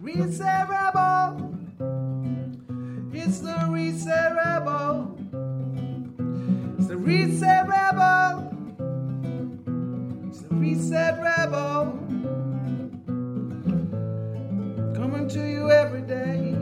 Reset Rebel. It's the Reset Rebel. It's the Reset Rebel. It's the Reset Rebel. Coming to you every day.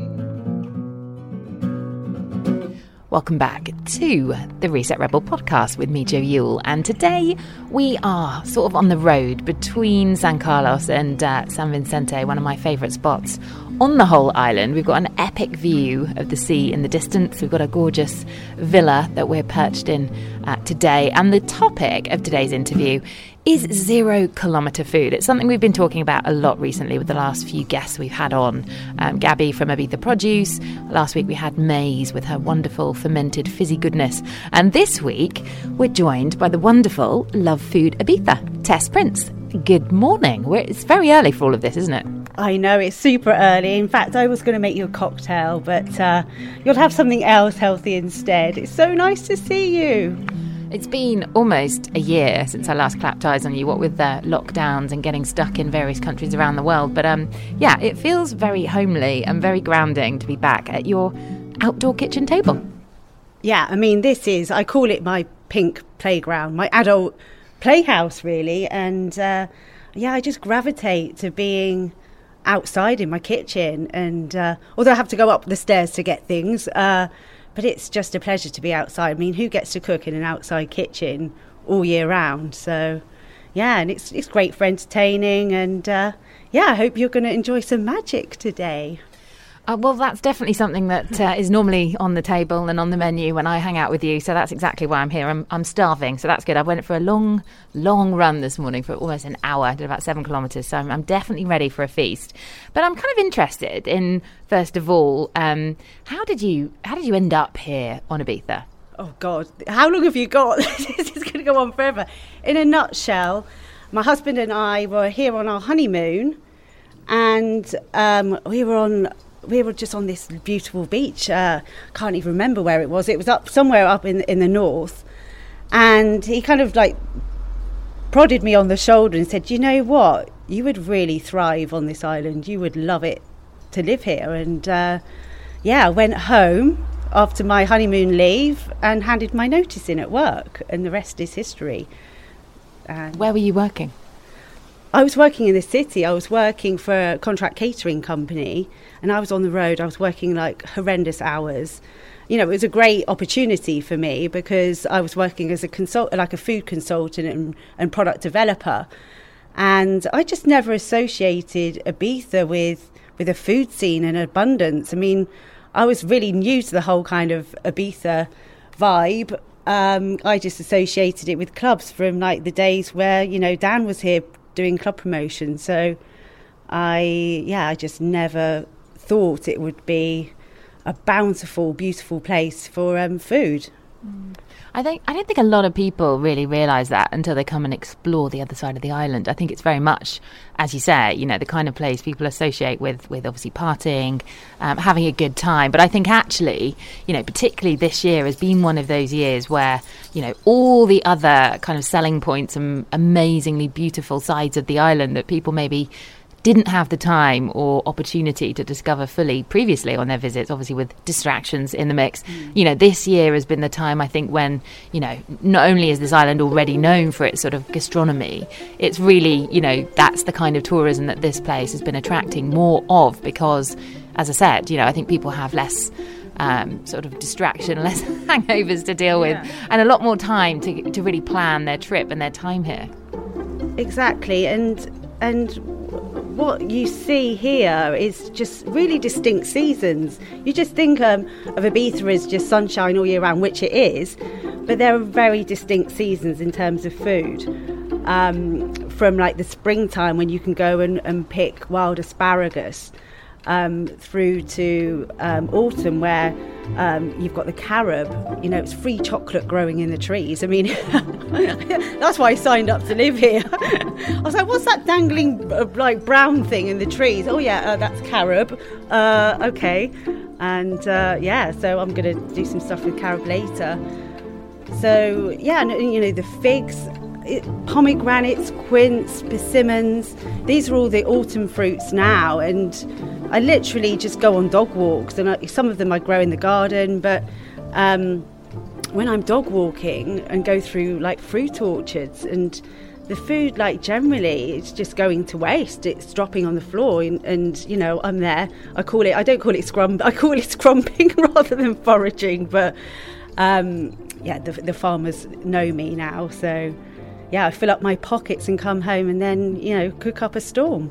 Welcome back to the Reset Rebel podcast with me, Joe Yule. And today we are sort of on the road between San Carlos and uh, San Vicente, one of my favourite spots on the whole island. We've got an epic view of the sea in the distance. We've got a gorgeous villa that we're perched in uh, today. And the topic of today's interview is zero kilometre food. It's something we've been talking about a lot recently with the last few guests we've had on. Um, Gabby from Ibiza Produce. Last week we had Maize with her wonderful fermented fizzy goodness. And this week we're joined by the wonderful Love Food Ibiza, Tess Prince. Good morning. We're, it's very early for all of this, isn't it? I know it's super early. In fact, I was going to make you a cocktail, but uh, you'll have something else healthy instead. It's so nice to see you. It's been almost a year since I last clapped eyes on you, what with the lockdowns and getting stuck in various countries around the world. But um, yeah, it feels very homely and very grounding to be back at your outdoor kitchen table. Yeah, I mean, this is, I call it my pink playground, my adult playhouse, really. And uh, yeah, I just gravitate to being outside in my kitchen. And uh, although I have to go up the stairs to get things, uh, but it's just a pleasure to be outside. I mean, who gets to cook in an outside kitchen all year round? So, yeah, and it's it's great for entertaining. And uh, yeah, I hope you're going to enjoy some magic today. Uh, well, that's definitely something that uh, is normally on the table and on the menu when I hang out with you. So that's exactly why I'm here. I'm, I'm starving, so that's good. I went for a long, long run this morning for almost an hour. I did about seven kilometres, so I'm, I'm definitely ready for a feast. But I'm kind of interested in first of all, um, how did you how did you end up here on Ibiza? Oh God, how long have you got? this is going to go on forever. In a nutshell, my husband and I were here on our honeymoon, and um, we were on we were just on this beautiful beach. Uh, can't even remember where it was. It was up somewhere up in in the north, and he kind of like prodded me on the shoulder and said, "You know what? You would really thrive on this island. You would love it to live here." And uh, yeah, I went home after my honeymoon leave and handed my notice in at work, and the rest is history. And Where were you working? I was working in the city. I was working for a contract catering company, and I was on the road. I was working like horrendous hours. You know, it was a great opportunity for me because I was working as a consult, like a food consultant and, and product developer, and I just never associated Ibiza with with a food scene and abundance. I mean, I was really new to the whole kind of Ibiza vibe. Um, I just associated it with clubs from like the days where you know Dan was here doing club promotion. So I, yeah, I just never thought it would be a bountiful, beautiful place for um, food. I think I don't think a lot of people really realise that until they come and explore the other side of the island. I think it's very much, as you say, you know, the kind of place people associate with with obviously partying, um, having a good time. But I think actually, you know, particularly this year has been one of those years where you know all the other kind of selling points and amazingly beautiful sides of the island that people maybe didn't have the time or opportunity to discover fully previously on their visits, obviously with distractions in the mix. You know, this year has been the time I think when, you know, not only is this island already known for its sort of gastronomy, it's really, you know, that's the kind of tourism that this place has been attracting more of because, as I said, you know, I think people have less. Um, sort of distraction, less hangovers to deal with, and a lot more time to, to really plan their trip and their time here. Exactly, and and what you see here is just really distinct seasons. You just think um, of Ibiza as just sunshine all year round, which it is, but there are very distinct seasons in terms of food. Um, from like the springtime when you can go and, and pick wild asparagus. Um, through to um, autumn, where um, you've got the carob. You know, it's free chocolate growing in the trees. I mean, that's why I signed up to live here. I was like, "What's that dangling uh, like brown thing in the trees?" Oh yeah, uh, that's carob. Uh, okay, and uh, yeah, so I'm going to do some stuff with carob later. So yeah, and, you know the figs. it, pomegranates, quince, persimmons. These are all the autumn fruits now, and I literally just go on dog walks, and I, some of them I grow in the garden. But um, when I'm dog walking and go through like fruit orchards and the food like generally it's just going to waste it's dropping on the floor and, and, you know i'm there i call it i don't call it scrum i call it scrumping rather than foraging but um, yeah the, the farmers know me now so yeah i fill up my pockets and come home and then you know cook up a storm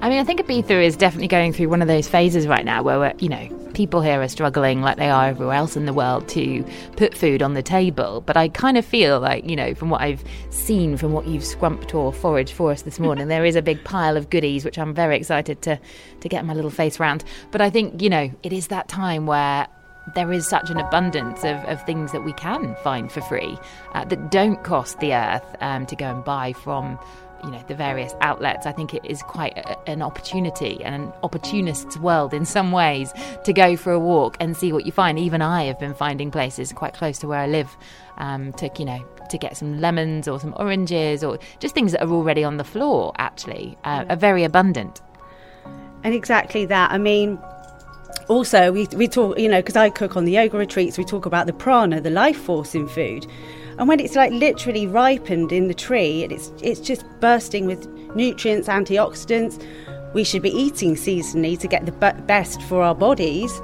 I mean, I think Ibiza is definitely going through one of those phases right now where, you know, people here are struggling like they are everywhere else in the world to put food on the table. But I kind of feel like, you know, from what I've seen from what you've scrumped or foraged for us this morning, there is a big pile of goodies which I'm very excited to, to get my little face round. But I think, you know, it is that time where there is such an abundance of, of things that we can find for free uh, that don't cost the earth um, to go and buy from you know the various outlets i think it is quite a, an opportunity and an opportunist's world in some ways to go for a walk and see what you find. Even i have been finding places quite close to where i live um, to you know to get some lemons or some oranges or just things that are already on the floor actually uh, are very abundant. And exactly that. I mean also we, we talk you know because i cook on the yoga retreats we talk about the prana the life force in food and when it's like literally ripened in the tree and it's it's just bursting with nutrients, antioxidants, we should be eating seasonally to get the best for our bodies.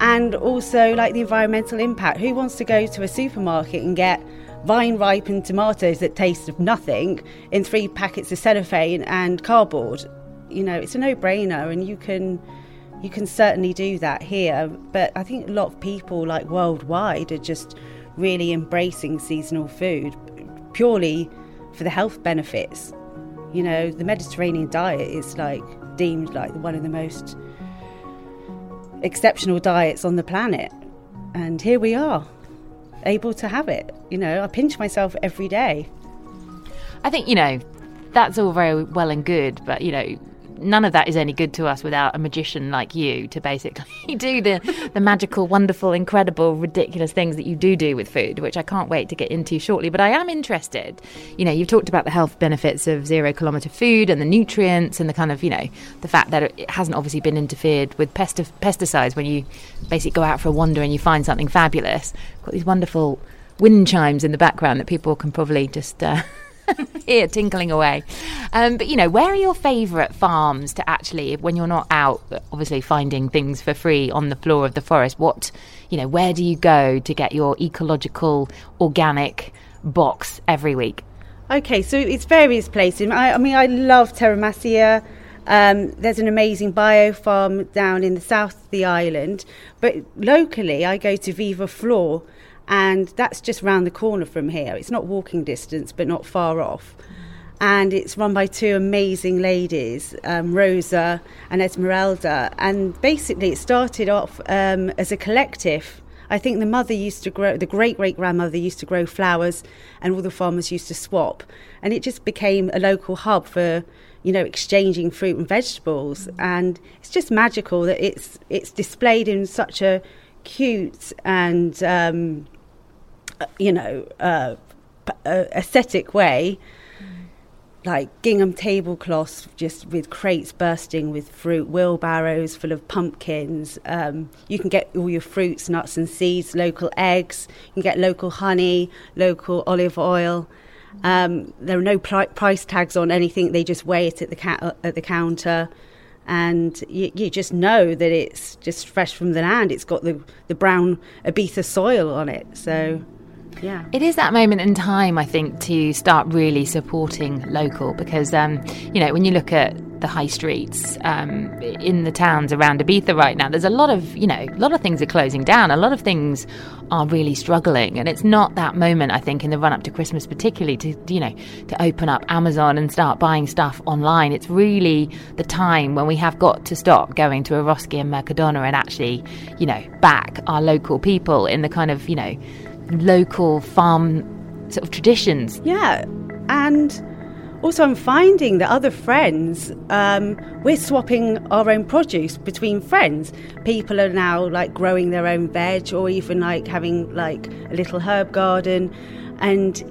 And also like the environmental impact. Who wants to go to a supermarket and get vine ripened tomatoes that taste of nothing in three packets of cellophane and cardboard? You know, it's a no brainer and you can you can certainly do that here. But I think a lot of people like worldwide are just really embracing seasonal food purely for the health benefits. You know, the Mediterranean diet is like deemed like one of the most exceptional diets on the planet. And here we are, able to have it. You know, I pinch myself every day. I think, you know, that's all very well and good, but, you know, none of that is any good to us without a magician like you to basically do the, the magical, wonderful, incredible, ridiculous things that you do do with food, which I can't wait to get into shortly. But I am interested. You know, you've talked about the health benefits of zero kilometre food and the nutrients and the kind of, you know, the fact that it hasn't obviously been interfered with pesti- pesticides when you basically go out for a wander and you find something fabulous. Got these wonderful wind chimes in the background that people can probably just. Uh, here tinkling away. Um, but you know, where are your favourite farms to actually, when you're not out, obviously finding things for free on the floor of the forest? What, you know, where do you go to get your ecological, organic box every week? Okay, so it's various places. I, I mean, I love Terra Um, there's an amazing bio farm down in the south of the island, but locally I go to Viva Flor, and that's just round the corner from here. It's not walking distance, but not far off. And it's run by two amazing ladies, um, Rosa and Esmeralda. And basically, it started off um, as a collective. I think the mother used to grow, the great great grandmother used to grow flowers, and all the farmers used to swap. And it just became a local hub for, you know, exchanging fruit and vegetables. And it's just magical that it's it's displayed in such a cute and um, you know, uh, aesthetic way, like gingham tablecloths just with crates bursting with fruit, wheelbarrows full of pumpkins. Um, you can get all your fruits, nuts, and seeds, local eggs. You can get local honey, local olive oil. Um, there are no pr- price tags on anything; they just weigh it at the ca- at the counter, and you, you, just know that it's just fresh from the land. It's got the the brown Ibiza soil on it, so. Yeah. It is that moment in time, I think, to start really supporting local because, um, you know, when you look at the high streets um, in the towns around Ibiza right now, there's a lot of, you know, a lot of things are closing down. A lot of things are really struggling. And it's not that moment, I think, in the run up to Christmas, particularly to, you know, to open up Amazon and start buying stuff online. It's really the time when we have got to stop going to Eroski and Mercadona and actually, you know, back our local people in the kind of, you know, local farm sort of traditions. Yeah, and also I'm finding that other friends, um, we're swapping our own produce between friends. People are now like growing their own veg or even like having like a little herb garden, and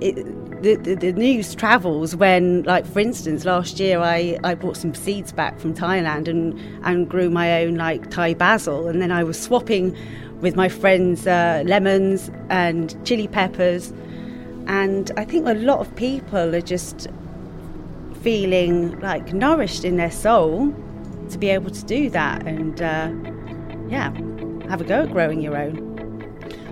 it, the, the, the news travels when, like, for instance, last year I, I brought some seeds back from Thailand and, and grew my own, like, Thai basil. And then I was swapping with my friends uh, lemons and chili peppers. And I think a lot of people are just feeling like nourished in their soul to be able to do that and, uh, yeah, have a go at growing your own.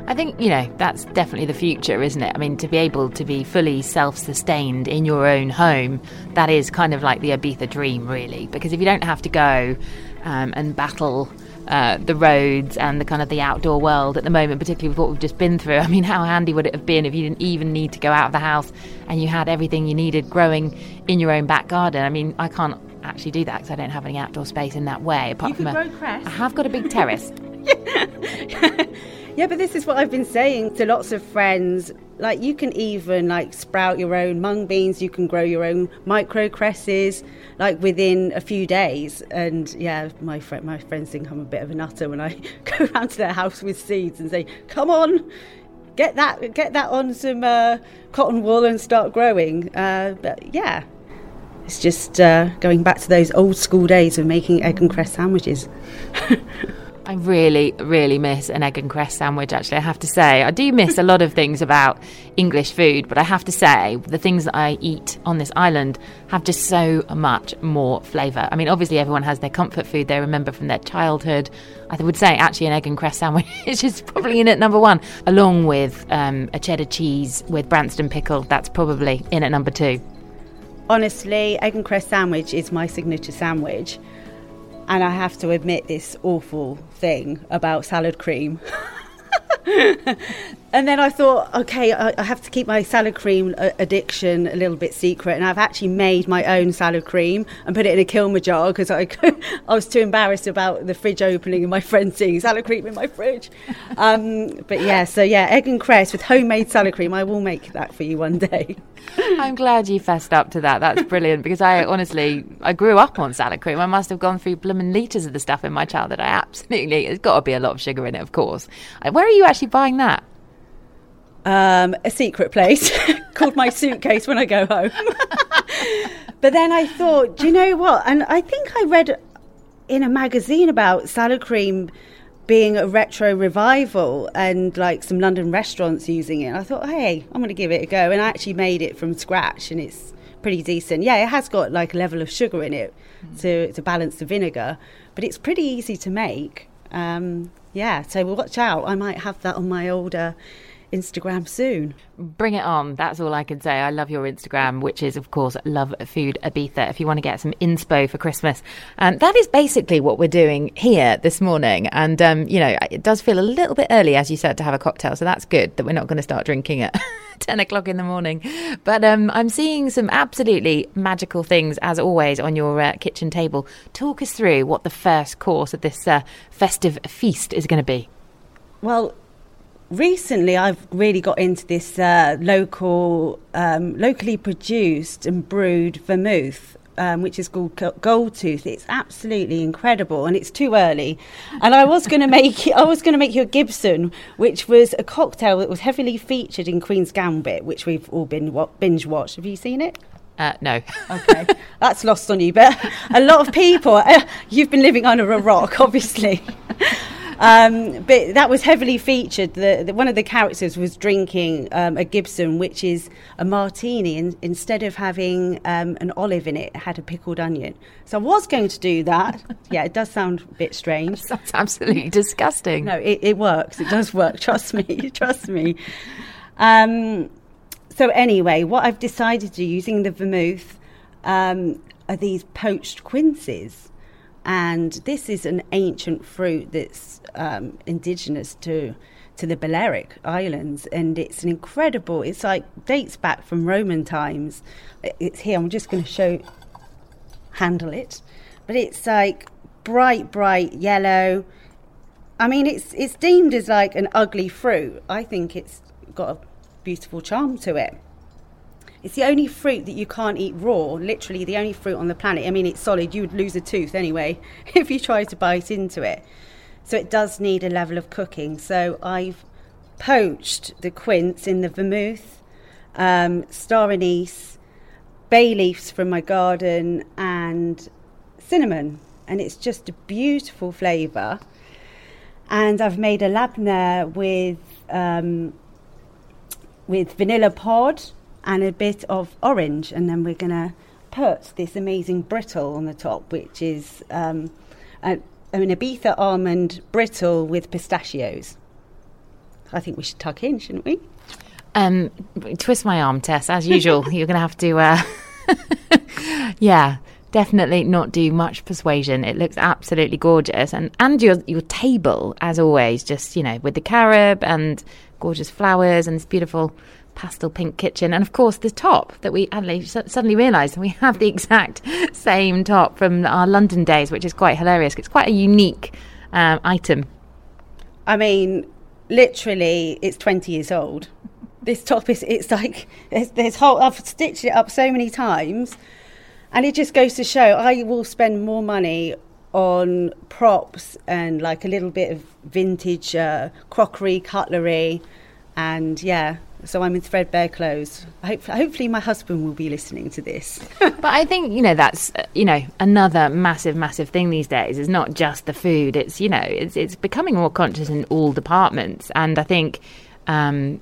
I think, you know, that's definitely the future, isn't it? I mean, to be able to be fully self sustained in your own home, that is kind of like the Ibiza dream, really. Because if you don't have to go um, and battle uh, the roads and the kind of the outdoor world at the moment, particularly with what we've just been through. I mean, how handy would it have been if you didn't even need to go out of the house and you had everything you needed growing in your own back garden? I mean, I can't actually do that because I don't have any outdoor space in that way. Apart you from a. I have got a big terrace. Yeah, but this is what I've been saying to lots of friends. Like, you can even like sprout your own mung beans. You can grow your own micro cresses, like within a few days. And yeah, my friend, my friends think I'm a bit of a nutter when I go around to their house with seeds and say, "Come on, get that, get that on some uh, cotton wool and start growing." Uh, but yeah, it's just uh, going back to those old school days of making egg and cress sandwiches. I really, really miss an egg and cress sandwich, actually, I have to say. I do miss a lot of things about English food, but I have to say, the things that I eat on this island have just so much more flavour. I mean, obviously, everyone has their comfort food they remember from their childhood. I would say, actually, an egg and cress sandwich is probably in at number one, along with um, a cheddar cheese with Branston pickle. That's probably in at number two. Honestly, egg and cress sandwich is my signature sandwich. And I have to admit this awful thing about salad cream. and then I thought, okay, I, I, have to keep my salad cream uh, addiction a little bit secret. And I've actually made my own salad cream and put it in a Kilner jar because I, I was too embarrassed about the fridge opening and my friend seeing salad cream in my fridge. Um, but yeah, so yeah, egg and cress with homemade salad cream. I will make that for you one day. I'm glad you fessed up to that. That's brilliant because I honestly I grew up on salad cream. I must have gone through blooming litres of the stuff in my childhood. I absolutely it's got to be a lot of sugar in it, of course. Where are you actually buying that? Um, a secret place called my suitcase when I go home. but then I thought, do you know what? And I think I read in a magazine about salad cream being a retro revival and like some London restaurants using it. I thought, hey, I'm going to give it a go. And I actually made it from scratch and it's pretty decent. Yeah, it has got like a level of sugar in it mm. to, to balance the vinegar, but it's pretty easy to make. Um, yeah, so watch out. I might have that on my older. Instagram soon. Bring it on. That's all I can say. I love your Instagram, which is, of course, Love Food Ibiza, if you want to get some inspo for Christmas. And that is basically what we're doing here this morning. And, um, you know, it does feel a little bit early, as you said, to have a cocktail. So that's good that we're not going to start drinking at 10 o'clock in the morning. But um, I'm seeing some absolutely magical things, as always, on your uh, kitchen table. Talk us through what the first course of this uh, festive feast is going to be. Well, recently I've really got into this uh, local, um, locally produced and brewed vermouth. Um, which is called Gold Tooth. It's absolutely incredible, and it's too early. And I was going to make I was going to make you a Gibson, which was a cocktail that was heavily featured in Queen's Gambit, which we've all been binge watched. Have you seen it? Uh, no. okay, that's lost on you. But a lot of people, uh, you've been living under a rock, obviously. Um, but that was heavily featured. The, the, one of the characters was drinking um, a Gibson, which is a martini, and instead of having um, an olive in it, it had a pickled onion. So I was going to do that. yeah, it does sound a bit strange. That sounds absolutely disgusting. No, it, it, works. It does work. Trust me. Trust me. Um, so anyway, what I've decided to do using the vermouth um, are these poached quinces. And this is an ancient fruit that's um, indigenous to to the Balearic Islands, and it's an incredible. It's like dates back from Roman times. It's here. I'm just going to show, handle it, but it's like bright, bright yellow. I mean, it's it's deemed as like an ugly fruit. I think it's got a beautiful charm to it. It's the only fruit that you can't eat raw, literally the only fruit on the planet. I mean, it's solid, you would lose a tooth anyway if you tried to bite into it. So it does need a level of cooking. So I've poached the quince in the vermouth um, star anise, bay leaves from my garden, and cinnamon. And it's just a beautiful flavour. And I've made a labneh with um, with vanilla pod and a bit of orange, and then we're going to put this amazing brittle on the top, which is um, a, an Ibiza almond brittle with pistachios. I think we should tuck in, shouldn't we? Um, twist my arm, Tess. As usual, you're going to have to. Uh, yeah, definitely not do much persuasion. It looks absolutely gorgeous, and and your your table, as always, just you know with the carob and gorgeous flowers and this beautiful pastel pink kitchen, and of course the top that we suddenly realised we have the exact same top from our London days, which is quite hilarious. It's quite a unique um, item. I mean, literally, it's 20 years old. This top is, it's like, there's, there's whole, I've stitched it up so many times. And it just goes to show I will spend more money on props and like a little bit of vintage uh, crockery, cutlery. And yeah, so I'm in threadbare clothes. Hope, hopefully, my husband will be listening to this. but I think you know that's uh, you know another massive, massive thing these days is not just the food. It's you know it's it's becoming more conscious in all departments, and I think. Um,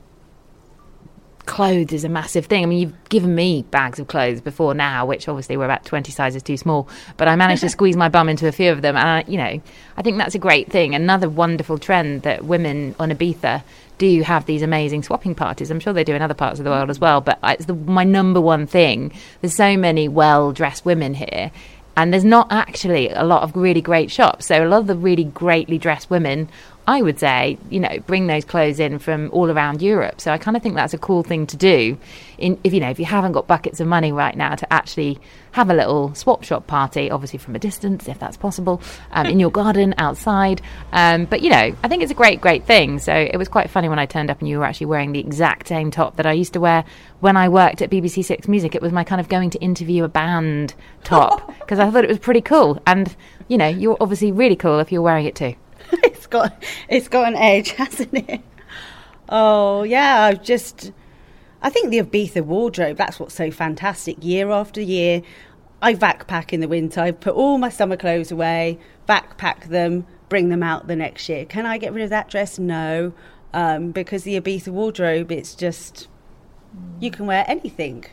clothes is a massive thing. I mean, you've given me bags of clothes before now, which obviously were about 20 sizes too small, but I managed to squeeze my bum into a few of them. And, I, you know, I think that's a great thing. Another wonderful trend that women on Ibiza do have these amazing swapping parties. I'm sure they do in other parts of the world as well, but it's the, my number one thing. There's so many well dressed women here. And there's not actually a lot of really great shops. So, a lot of the really greatly dressed women I would say, you know, bring those clothes in from all around Europe. So I kind of think that's a cool thing to do. In, if you know, if you haven't got buckets of money right now to actually have a little swap shop party, obviously from a distance, if that's possible, um, in your garden outside. Um, but you know, I think it's a great, great thing. So it was quite funny when I turned up and you were actually wearing the exact same top that I used to wear when I worked at BBC Six Music. It was my kind of going to interview a band top because I thought it was pretty cool. And you know, you're obviously really cool if you're wearing it too. it's got it's got an edge, hasn't it? Oh yeah, I've just I think the Ibiza wardrobe, that's what's so fantastic. Year after year, I backpack in the winter. I put all my summer clothes away, backpack them, bring them out the next year. Can I get rid of that dress? No, um, because the Ibiza wardrobe, it's just you can wear anything.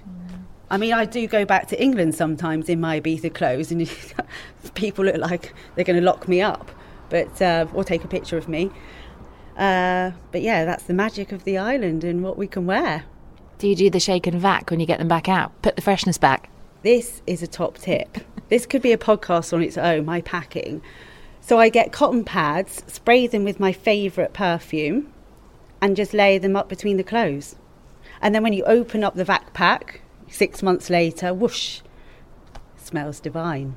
I mean, I do go back to England sometimes in my Ibiza clothes, and people look like they're going to lock me up but uh, or take a picture of me. Uh, but yeah, that's the magic of the island and what we can wear. Do you do the shake and vac when you get them back out? Put the freshness back. This is a top tip. this could be a podcast on its own. My packing. So I get cotton pads, spray them with my favourite perfume, and just lay them up between the clothes. And then when you open up the vac pack six months later, whoosh, smells divine.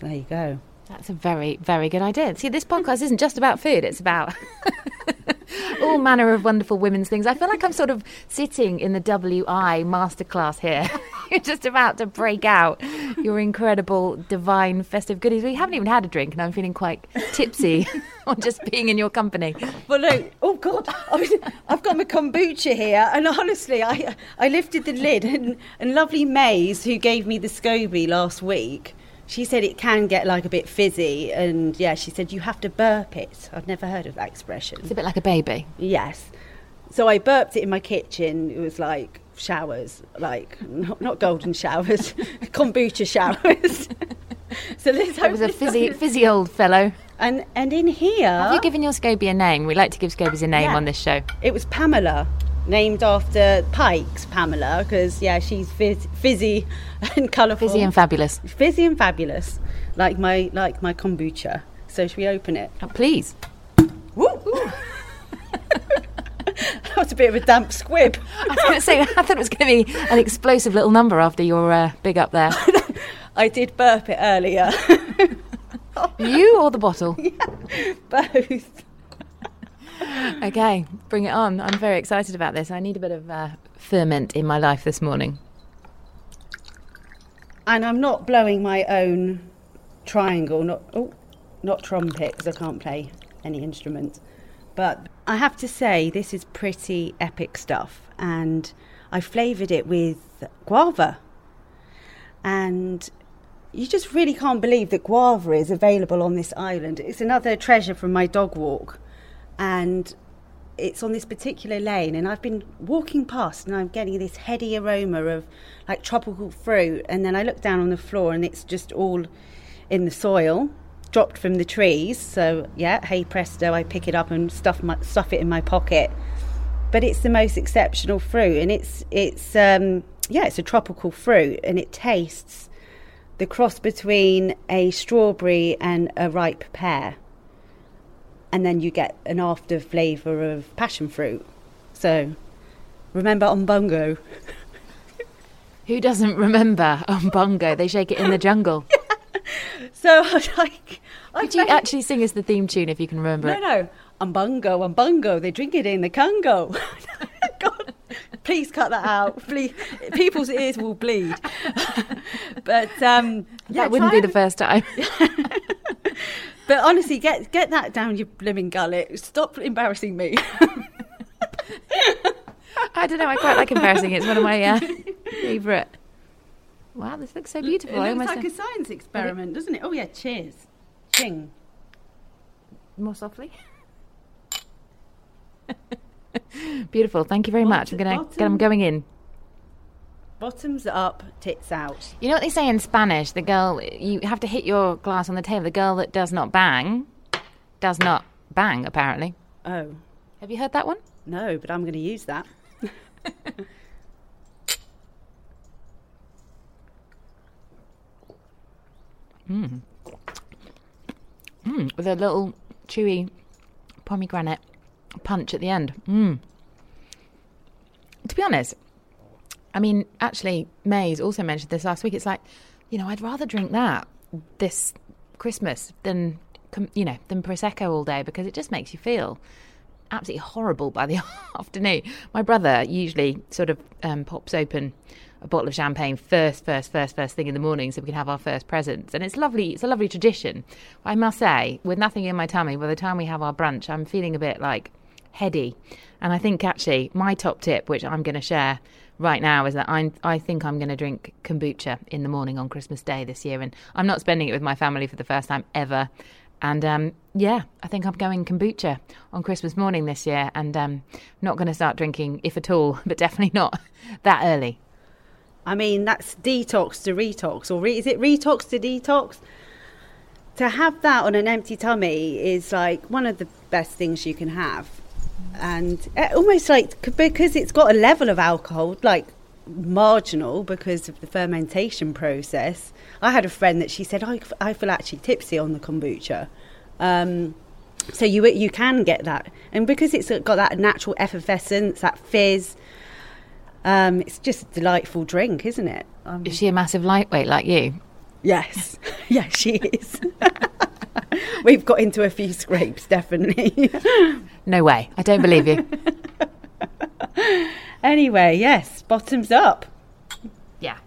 There you go. That's a very, very good idea. See, this podcast isn't just about food, it's about all manner of wonderful women's things. I feel like I'm sort of sitting in the WI masterclass here. You're just about to break out your incredible, divine, festive goodies. We haven't even had a drink, and I'm feeling quite tipsy on just being in your company. Well, no, oh God, I've got my kombucha here, and honestly, I I lifted the lid, and, and lovely Maze, who gave me the SCOBY last week, she said it can get like a bit fizzy, and yeah, she said you have to burp it. I've never heard of that expression. It's a bit like a baby. Yes. So I burped it in my kitchen. It was like showers, like not, not golden showers, kombucha showers. so this it was a fizzy, fizzy old fellow. And and in here, have you given your SCOBY a name? We like to give scobies a name yeah. on this show. It was Pamela named after Pikes, Pamela, because yeah, she's fizz, fizzy and colourful. Fizzy and fabulous. Fizzy and fabulous, like my like my kombucha. So should we open it? Oh, please. Woo! that was a bit of a damp squib. I was going to say, I thought it was going to be an explosive little number after your uh, big up there. I did burp it earlier. you or the bottle? Yeah, both okay, bring it on. I'm very excited about this. I need a bit of uh, ferment in my life this morning. And I'm not blowing my own triangle, not oh, not trumpet because I can't play any instrument. But I have to say, this is pretty epic stuff, and I flavoured it with guava. And you just really can't believe that guava is available on this island. It's another treasure from my dog walk. And it's on this particular lane and I've been walking past and I'm getting this heady aroma of like tropical fruit and then I look down on the floor and it's just all in the soil dropped from the trees. So yeah hey presto I pick it up and stuff my, stuff it in my pocket. But it's the most exceptional fruit and it's it's um, yeah it's a tropical fruit and it tastes the cross between a strawberry and a ripe pear and then you get an after flavour of passion fruit. So remember Umbongo? Who doesn't remember Umbongo? They shake it in the jungle. So I was like, I Could you actually sing us the theme tune if you can remember No, it? no, Umbongo, Umbongo. They drink it in the Congo. God, please cut that out. Please, people's ears will bleed. but um, yeah, that wouldn't be the first time. But honestly, get get that down your blooming gullet. Stop embarrassing me. I don't know. I quite like embarrassing. It's one of my uh, favourite. Wow, this looks so beautiful. I It looks like a science experiment, doesn't it? Oh yeah, cheers. Ching. more softly. beautiful. Thank you very much. I'm gonna. Bottom- I'm going in. Bottoms up, tits out. You know what they say in Spanish? The girl you have to hit your glass on the table. The girl that does not bang, does not bang. Apparently. Oh Have you heard that one? no, but I'm going to use that. Mm, with a little chewy pomegranate punch at the end. Mm. To be honest, I mean, actually, Mays also mentioned this last week. It's like, you know, I'd rather drink that this Christmas than, you know, than prosecco all day because it just makes you feel absolutely horrible by the afternoon. My brother usually sort of um, pops open a bottle of champagne first, first, first, first thing in the morning so we can have our first presents. And it's lovely. It's a lovely tradition. I must say, with nothing in my tummy, by the time we have our brunch, I'm feeling a bit like heady. And I think actually my top tip, which I'm going to share right now, is that I'm, I think I'm going to drink kombucha in the morning on Christmas Day this year. And I'm not spending it with my family for the first time ever. And um, yeah, I think I'm going kombucha on Christmas morning this year. And um, not going to start drinking, if at all, but definitely not that early. I mean, that's detox to retox, or re- is it retox to detox? To have that on an empty tummy is like one of the best things you can have, and uh, almost like because it's got a level of alcohol, like marginal because of the fermentation process. I had a friend that she said, "I, I feel actually tipsy on the kombucha." Um, so you you can get that, and because it's got that natural effervescence, that fizz, um, it's just a delightful drink, isn't it? Um, Is she a massive lightweight like you? yes, yes, she is. We've got into a few scrapes, definitely. No way. I don't believe you. anyway, yes, bottoms up. Yeah.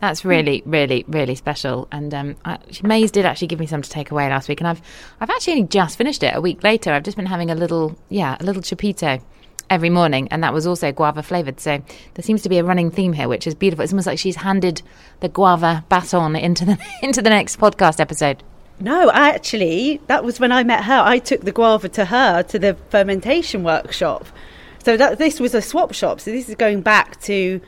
That's really, really, really special. And um, I, Maze did actually give me some to take away last week, and I've, I've actually only just finished it a week later. I've just been having a little, yeah, a little chupito every morning, and that was also guava flavored. So there seems to be a running theme here, which is beautiful. It's almost like she's handed the guava baton into the into the next podcast episode. No, actually, that was when I met her. I took the guava to her to the fermentation workshop. So that this was a swap shop. So this is going back to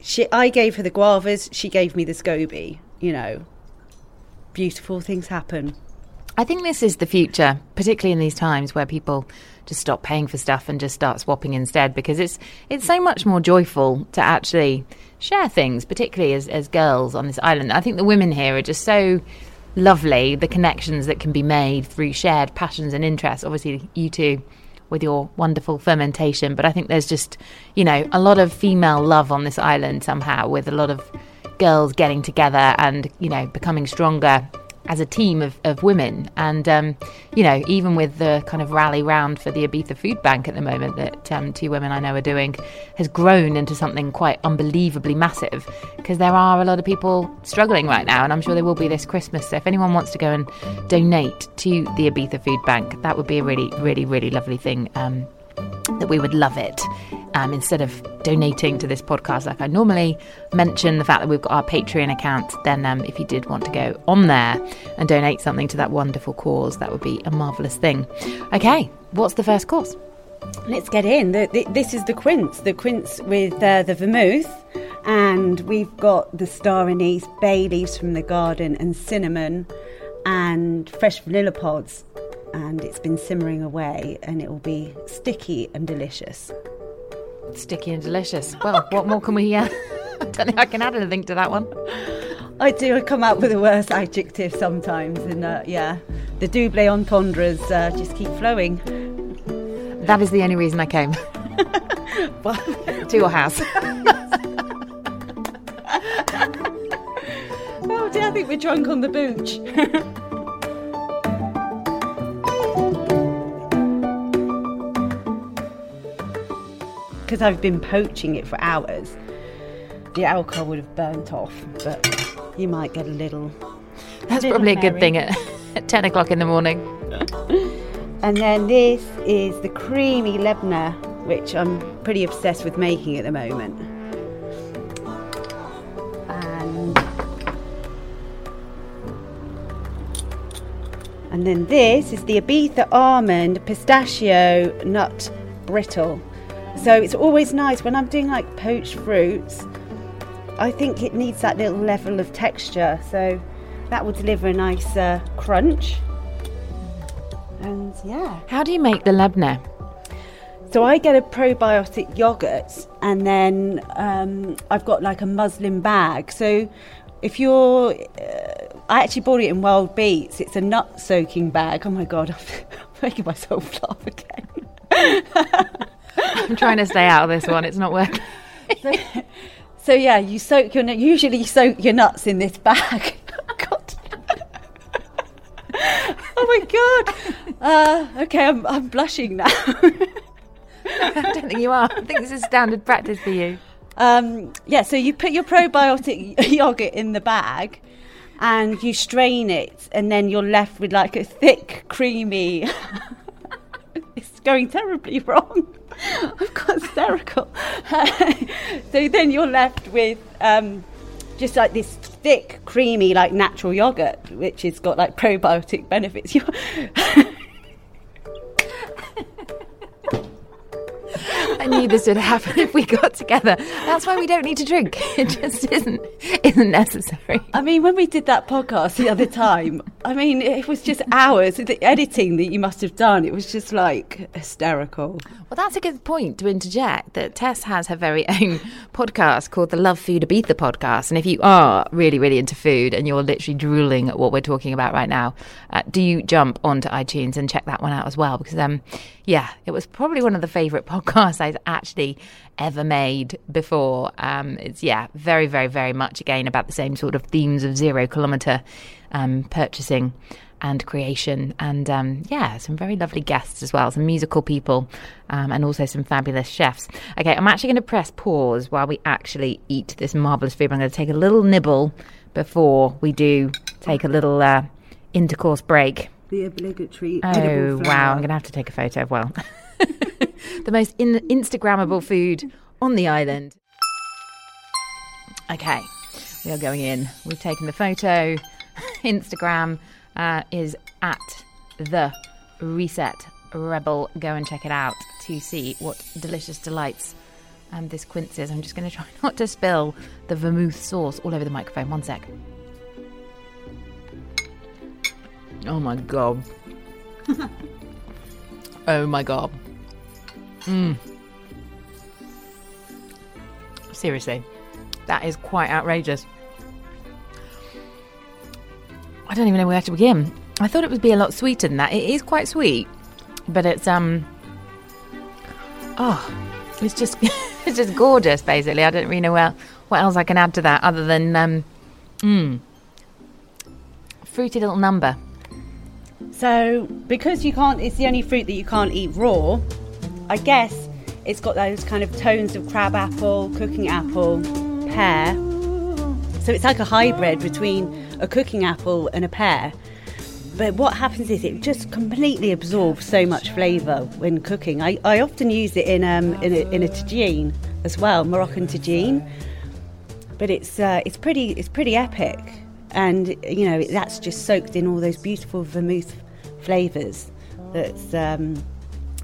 she. I gave her the guavas. She gave me the SCOBY. You know, beautiful things happen. I think this is the future, particularly in these times where people just stop paying for stuff and just start swapping instead, because it's it's so much more joyful to actually share things, particularly as, as girls on this island. I think the women here are just so lovely, the connections that can be made through shared passions and interests. Obviously, you two with your wonderful fermentation, but I think there's just, you know, a lot of female love on this island somehow, with a lot of girls getting together and, you know, becoming stronger as a team of, of women. And, um, you know, even with the kind of rally round for the Ibiza Food Bank at the moment that um, two women I know are doing has grown into something quite unbelievably massive because there are a lot of people struggling right now. And I'm sure there will be this Christmas. So if anyone wants to go and donate to the Ibiza Food Bank, that would be a really, really, really lovely thing. Um, that we would love it. Um, instead of donating to this podcast, like I normally mention the fact that we've got our Patreon account, then um, if you did want to go on there and donate something to that wonderful cause, that would be a marvellous thing. Okay, what's the first course? Let's get in. The, the, this is the quince, the quince with uh, the vermouth, and we've got the star anise, bay leaves from the garden, and cinnamon, and fresh vanilla pods. And it's been simmering away, and it will be sticky and delicious. Sticky and delicious. Well, what more can we? Uh, I don't think I can add anything to that one. I do. I come out with the worst adjective sometimes, and uh, yeah, the double entendres uh, just keep flowing. That is the only reason I came to your house. Oh, dear, I think we're drunk on the booch. Because I've been poaching it for hours, the alcohol would have burnt off, but you might get a little. That's Little probably a good thing at, at 10 o'clock in the morning. And then this is the creamy Labneh, which I'm pretty obsessed with making at the moment. And and then this is the Ibiza almond pistachio nut brittle. So it's always nice when I'm doing like poached fruits. I think it needs that little level of texture, so that will deliver a nice uh, crunch. And yeah, How do you make the Labneh? so I get a probiotic yogurt, and then um, I've got like a muslin bag. So if you're, uh, I actually bought it in Wild Beets. It's a nut soaking bag. Oh my god, I'm making myself laugh again. I'm trying to stay out of this one. It's not working. So yeah, you soak your. Usually, you soak your nuts in this bag. God. oh my god. Uh, okay, I'm, I'm blushing now. I don't think you are. I think this is standard practice for you. Um, yeah, so you put your probiotic yogurt in the bag and you strain it, and then you're left with like a thick, creamy. it's going terribly wrong. I've got hysterical. so then you're left with um, just like this thick, creamy, like natural yogurt, which has got like probiotic benefits. I knew this would happen if we got together. That's why we don't need to drink. It just isn't isn't necessary. I mean, when we did that podcast the other time, I mean, it was just hours. The editing that you must have done, it was just like hysterical. Well, that's a good point to interject that Tess has her very own podcast called the Love Food Ibiza podcast. And if you are really, really into food and you're literally drooling at what we're talking about right now, uh, do you jump onto iTunes and check that one out as well? Because, um, yeah, it was probably one of the favourite podcasts I've actually ever made before. Um, it's, yeah, very, very, very much again about the same sort of themes of zero kilometre um, purchasing and creation, and um, yeah, some very lovely guests as well, some musical people, um, and also some fabulous chefs. Okay, I'm actually going to press pause while we actually eat this marvelous food. I'm going to take a little nibble before we do take a little uh, intercourse break. The obligatory Oh wow, I'm going to have to take a photo. Of well, the most in- Instagrammable food on the island. Okay, we are going in. We've taken the photo. Instagram uh, is at the Reset Rebel. Go and check it out to see what delicious delights um, this quince is. I'm just going to try not to spill the vermouth sauce all over the microphone. One sec. Oh my god. oh my god. Mm. Seriously, that is quite outrageous. I don't even know where to begin. I thought it would be a lot sweeter than that. It is quite sweet, but it's um. Oh, it's just it's just gorgeous. Basically, I don't really know well what else I can add to that other than um, mm, fruity little number. So, because you can't, it's the only fruit that you can't eat raw. I guess it's got those kind of tones of crab apple, cooking apple, pear. So it's like a hybrid between a cooking apple and a pear. but what happens is it just completely absorbs so much flavour when cooking. I, I often use it in um in a, in a tagine as well, Moroccan tagine. But it's uh, it's pretty it's pretty epic, and you know that's just soaked in all those beautiful vermouth flavours. That's um,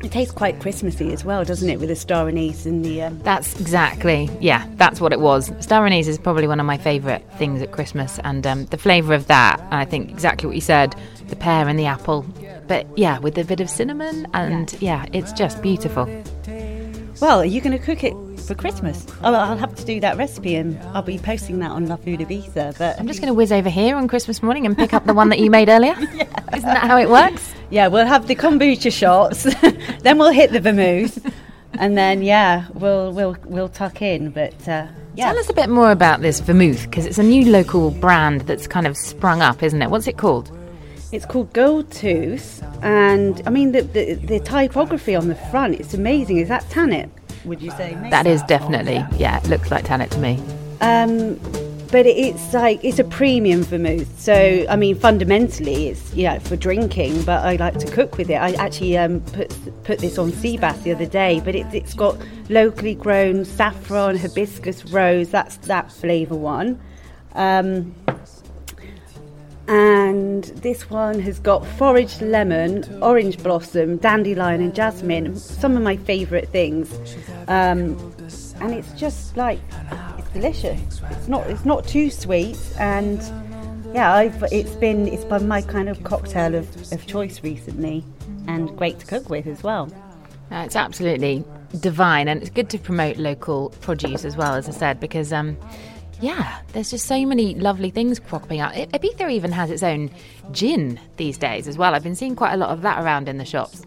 it tastes quite Christmassy as well, doesn't it? With the star anise and the. Um... That's exactly, yeah, that's what it was. Star anise is probably one of my favourite things at Christmas, and um, the flavour of that, and I think exactly what you said the pear and the apple. But yeah, with a bit of cinnamon, and yeah, yeah it's just beautiful. Well, are you going to cook it for Christmas? Oh, I'll have to do that recipe, and I'll be posting that on Love Food Ibiza. But I'm just going to whiz over here on Christmas morning and pick up the one that you made earlier. yeah. Isn't that how it works? Yeah, we'll have the kombucha shots, then we'll hit the vermouth, and then yeah, we'll we'll we'll tuck in. But uh, yeah. tell us a bit more about this vermouth because it's a new local brand that's kind of sprung up, isn't it? What's it called? It's called Gold Tooth, and I mean the, the, the typography on the front. It's amazing. Is that Tannat? Would you say? That is definitely yeah. It looks like Tannat to me. Um, but it's like it's a premium vermouth. So I mean, fundamentally, it's yeah for drinking, but I like to cook with it. I actually um, put put this on sea bass the other day, but it, it's got locally grown saffron, hibiscus, rose. That's that flavour one. Um, and this one has got foraged lemon, orange blossom, dandelion, and jasmine. Some of my favourite things, um, and it's just like it's delicious. It's not it's not too sweet, and yeah, I've, it's been it's been my kind of cocktail of, of choice recently, and great to cook with as well. Uh, it's absolutely divine, and it's good to promote local produce as well, as I said, because um, yeah, there's just so many lovely things cropping up. Ibiza even has its own gin these days as well. I've been seeing quite a lot of that around in the shops.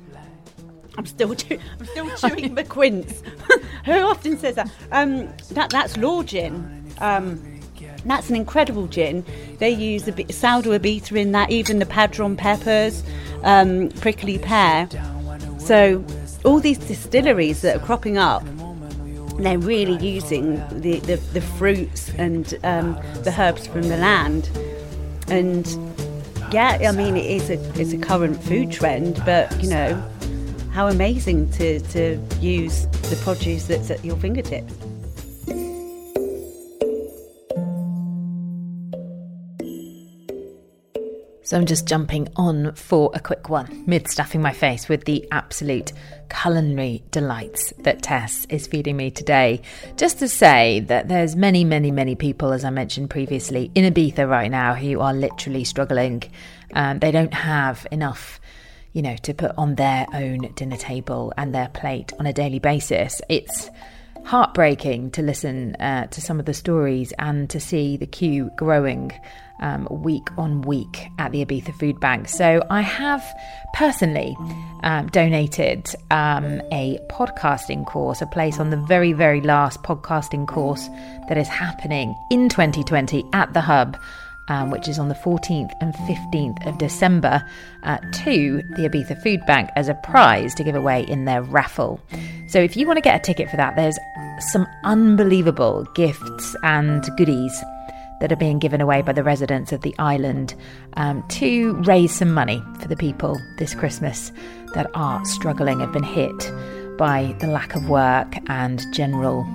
I'm still, I'm still chewing the quince. Who often says that? Um, that that's law gin. Um, that's an incredible gin. They use a bit Sal de Ibiza in that, even the padron peppers, um, prickly pear. So all these distilleries that are cropping up, they're really using the, the, the fruits and um, the herbs from the land. And yeah, I mean, it is a, it's a current food trend, but you know, how amazing to, to use the produce that's at your fingertips. So I'm just jumping on for a quick one, mid stuffing my face with the absolute culinary delights that Tess is feeding me today. Just to say that there's many, many, many people, as I mentioned previously, in Ibiza right now who are literally struggling. Um, they don't have enough you know, to put on their own dinner table and their plate on a daily basis. It's heartbreaking to listen uh, to some of the stories and to see the queue growing um, week on week at the Ibiza Food Bank. So I have personally um, donated um, a podcasting course, a place on the very, very last podcasting course that is happening in 2020 at the Hub um, which is on the 14th and 15th of December, uh, to the Ibiza Food Bank as a prize to give away in their raffle. So if you want to get a ticket for that, there's some unbelievable gifts and goodies that are being given away by the residents of the island um, to raise some money for the people this Christmas that are struggling, have been hit by the lack of work and general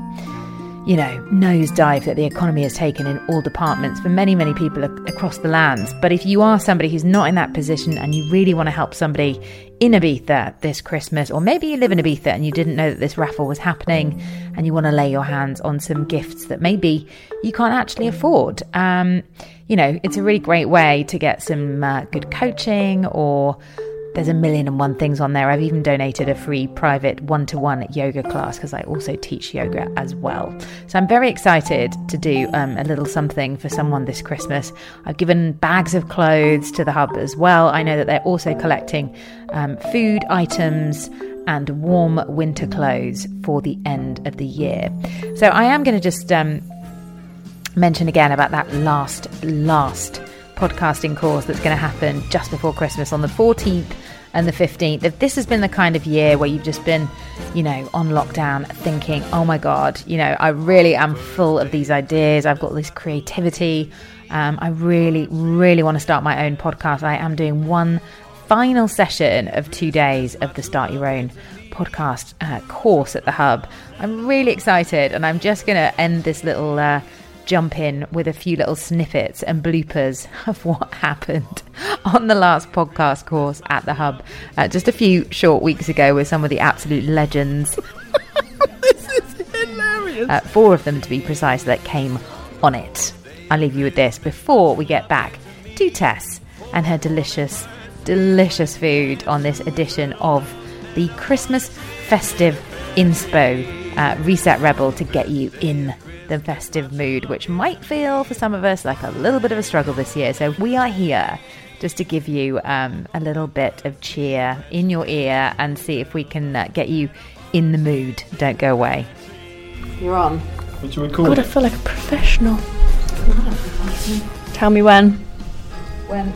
you know, nosedive that the economy has taken in all departments for many, many people across the lands. But if you are somebody who's not in that position and you really want to help somebody in Ibiza this Christmas, or maybe you live in Ibiza and you didn't know that this raffle was happening and you want to lay your hands on some gifts that maybe you can't actually afford, um, you know, it's a really great way to get some uh, good coaching or there's a million and one things on there. I've even donated a free private one to one yoga class because I also teach yoga as well. So I'm very excited to do um, a little something for someone this Christmas. I've given bags of clothes to the hub as well. I know that they're also collecting um, food items and warm winter clothes for the end of the year. So I am going to just um, mention again about that last, last podcasting course that's going to happen just before Christmas on the 14th and the 15th, if this has been the kind of year where you've just been, you know, on lockdown thinking, oh my God, you know, I really am full of these ideas, I've got this creativity, um, I really, really want to start my own podcast. I am doing one final session of two days of the Start Your Own podcast uh, course at the Hub. I'm really excited, and I'm just going to end this little. Uh, jump in with a few little snippets and bloopers of what happened on the last podcast course at the Hub uh, just a few short weeks ago with some of the absolute legends. this is hilarious. Uh, four of them, to be precise, that came on it. I'll leave you with this before we get back to Tess and her delicious, delicious food on this edition of the Christmas festive inspo uh, Reset Rebel to get you in the festive mood, which might feel for some of us like a little bit of a struggle this year. So we are here just to give you um, a little bit of cheer in your ear and see if we can uh, get you in the mood. Don't go away. You're on. What should we call God, I feel like a professional. Tell me when. When?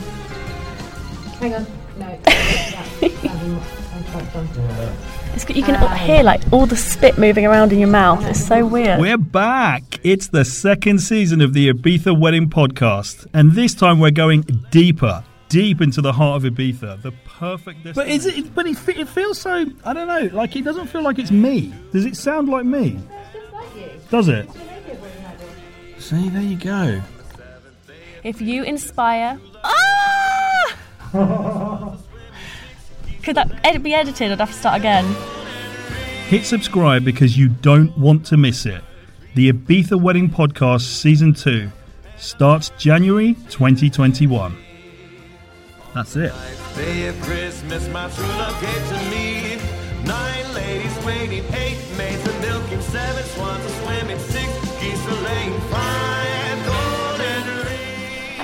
Hang on. No. It's, you can hear like all the spit moving around in your mouth. It's so weird. We're back. It's the second season of the Ibiza Wedding Podcast, and this time we're going deeper, deep into the heart of Ibiza, the perfect. Destination. But is it? But it, it feels so. I don't know. Like it doesn't feel like it's me. Does it sound like me? Does it? See, there you go. If you inspire. Ah! Could that ed- be edited? I'd have to start again. Hit subscribe because you don't want to miss it. The Ibiza Wedding Podcast Season 2 starts January 2021. That's it. Day of Christmas, my true love gave to me. Nine ladies waiting, eight maids milking, seven swans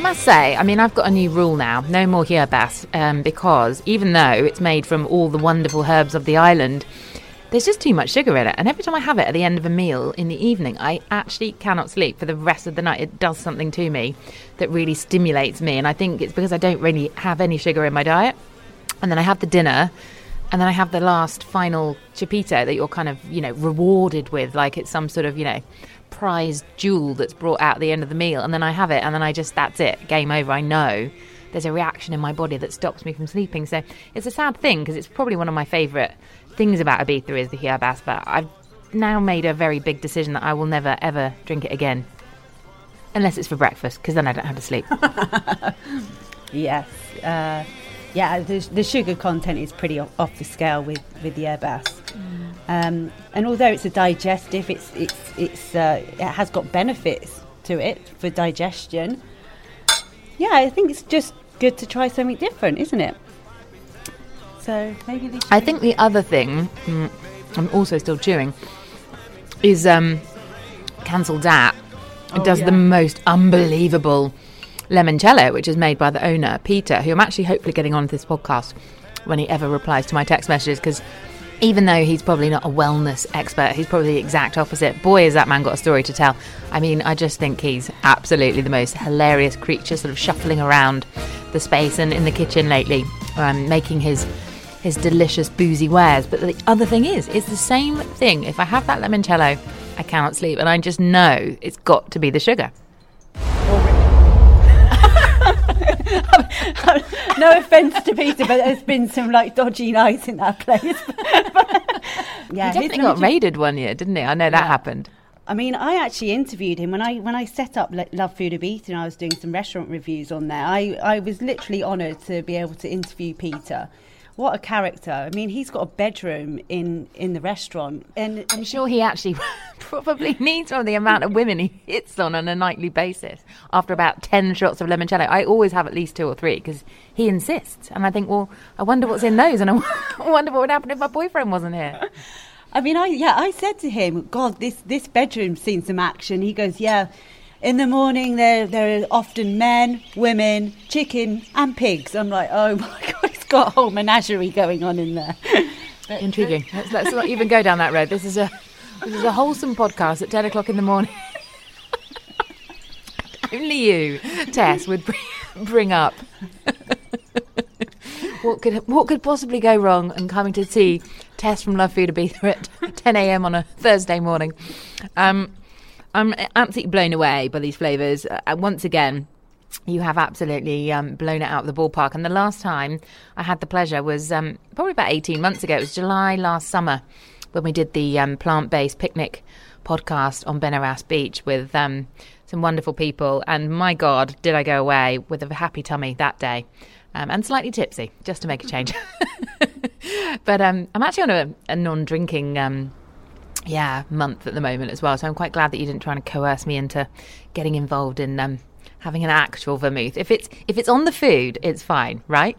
must say, I mean, I've got a new rule now no more yerbas, um, because even though it's made from all the wonderful herbs of the island, there's just too much sugar in it. And every time I have it at the end of a meal in the evening, I actually cannot sleep for the rest of the night. It does something to me that really stimulates me. And I think it's because I don't really have any sugar in my diet. And then I have the dinner. And then I have the last final chupito that you're kind of, you know, rewarded with, like it's some sort of, you know, prized jewel that's brought out at the end of the meal. And then I have it, and then I just, that's it, game over. I know there's a reaction in my body that stops me from sleeping. So it's a sad thing because it's probably one of my favourite things about Ibiza is the Hierbas, but I've now made a very big decision that I will never ever drink it again. Unless it's for breakfast, because then I don't have to sleep. Yes. Uh, yeah, the, the sugar content is pretty off, the scale with, with the hierbas. Um, and although it's a digestive, it's, it's, it's, uh, it has got benefits to it for digestion. Yeah, I think it's just good to try something different, isn't it? So maybe they I think the other thing, mm, I'm also still chewing, is um, Cancel Dat. Oh, does yeah. the most unbelievable limoncello, which is made by the owner, Peter, who I'm actually hopefully getting on this podcast when he ever replies to my text messages because even though he's probably not a wellness expert, he's probably the exact opposite. Boy, has that man got a story to tell. I mean, I just think he's absolutely the most hilarious creature, sort of shuffling around the space and in the kitchen lately, um, making his his delicious boozy wares. But the other thing is, it's the same thing. If I have that limoncello, I cannot sleep, and I just know it's got to be the sugar. no offence to Peter, but there's been some like dodgy nights in that place. yeah, He definitely got raided one year, didn't he? I know that Yeah. happened. I mean, I actually interviewed him when I when I set up Love Food and I was doing some restaurant reviews on there. I, I was literally honoured to be able to interview Peter. What a character! I mean, he's got a bedroom in in the restaurant, and I'm sure he actually probably needs one of the amount of women he hits on on a nightly basis. After about 10 shots of limoncello, I always have at least two or three because he insists. And I think, well, I wonder what's in those and I wonder what would happen if my boyfriend wasn't here. I mean, I yeah, I said to him, God, this this bedroom's seen some action. He goes, Yeah. In the morning, there there are often men, women, chicken, and pigs. I'm like, oh my god, got a whole menagerie going on in there. Intriguing. Let's, let's not even go down that road. This is a this is a wholesome podcast at 10 o'clock in the morning. Only you, Tess, would bring, up what could what could possibly go wrong? And coming to see Tess from Love Food Ibiza at 10 a.m. on a Thursday morning. Um, I'm absolutely blown away by these flavours. Uh, once again, you have absolutely um, blown it out of the ballpark. And the last time I had the pleasure was um, probably about 18 months ago. It was July last summer when we did the um, plant based picnic podcast on Benirras Beach with um, some wonderful people. And my God, did I go away with a happy tummy that day. Um, and slightly tipsy, just to make a change. but um, I'm actually on a, a non-drinking um, yeah month at the moment as well. So I'm quite glad that you didn't try and coerce me into getting involved in um, having an actual vermouth. If it's if it's on the food, it's fine, right?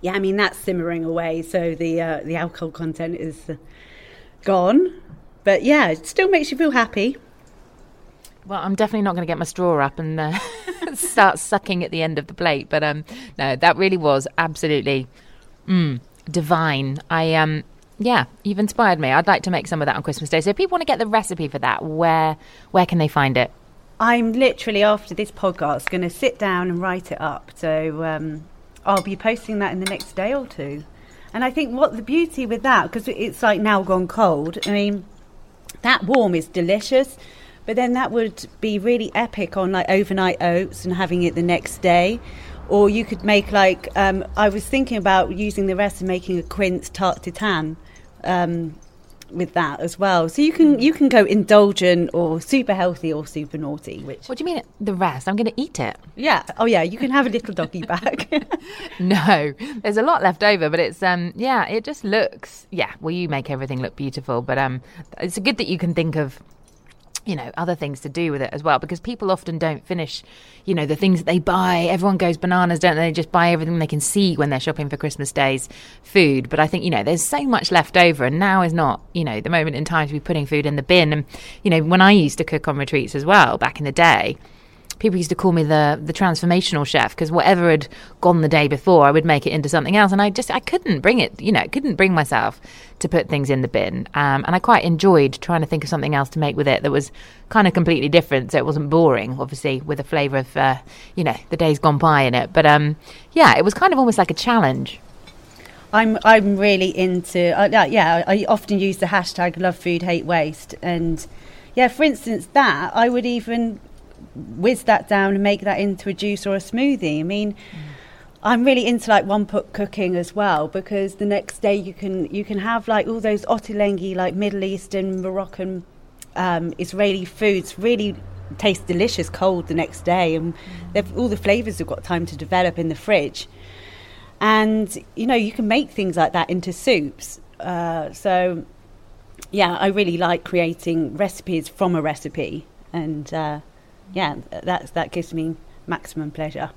Yeah, I mean that's simmering away, so the uh, the alcohol content is uh, gone. But yeah, it still makes you feel happy. Well, I'm definitely not going to get my straw up and uh, start sucking at the end of the plate. But um, no, that really was absolutely mm, divine. I um, yeah, you've inspired me. I'd like to make some of that on Christmas Day. So if people want to get the recipe for that, where where can they find it? I'm literally after this podcast going to sit down and write it up. So um, I'll be posting that in the next day or two. And I think what the beauty with that, because it's like now gone cold. I mean, that warm is delicious, but then that would be really epic on like overnight oats and having it the next day. Or you could make like um, I was thinking about using the rest and making a quince tarte tatin. Um, with that as well. So you can you can go indulgent or super healthy or super naughty. Which What do you mean the rest? I'm going to eat it. yeah, oh yeah, you can have a little doggy bag. No, there's a lot left over, but it's um yeah, it just looks yeah. Well, you make everything look beautiful, but um, it's good that you can think of you know other things to do with it as well because people often don't finish you know the things that they buy. Everyone goes bananas don't they? They just buy everything they can see when they're shopping for christmas days food. But i think you know there's so much left over and now is not you know the moment in time to be putting food in the bin. And you know when i used to cook on retreats as well back in the day people used to call me the the transformational chef because whatever had gone the day before, I would make it into something else, and I just I couldn't bring it, you know, couldn't bring myself to put things in the bin, um, and I quite enjoyed trying to think of something else to make with it that was kind of completely different, so it wasn't boring, obviously with a flavour of uh, you know the days gone by in it, but um, yeah, it was kind of almost like a challenge. I'm I'm really into uh, yeah. I often use the hashtag Love Food Hate Waste, and yeah, for instance, that I would even whiz that down and make that into a juice or a smoothie. I mean. I'm really into like one pot cooking as well because the next day you can you can have like all those ottolenghi like Middle Eastern Moroccan um, Israeli foods really taste delicious cold the next day and they've- all the flavors have got time to develop in the fridge and you know you can make things like that into soups uh, so yeah i really like creating recipes from a recipe and uh, yeah that's that gives me maximum pleasure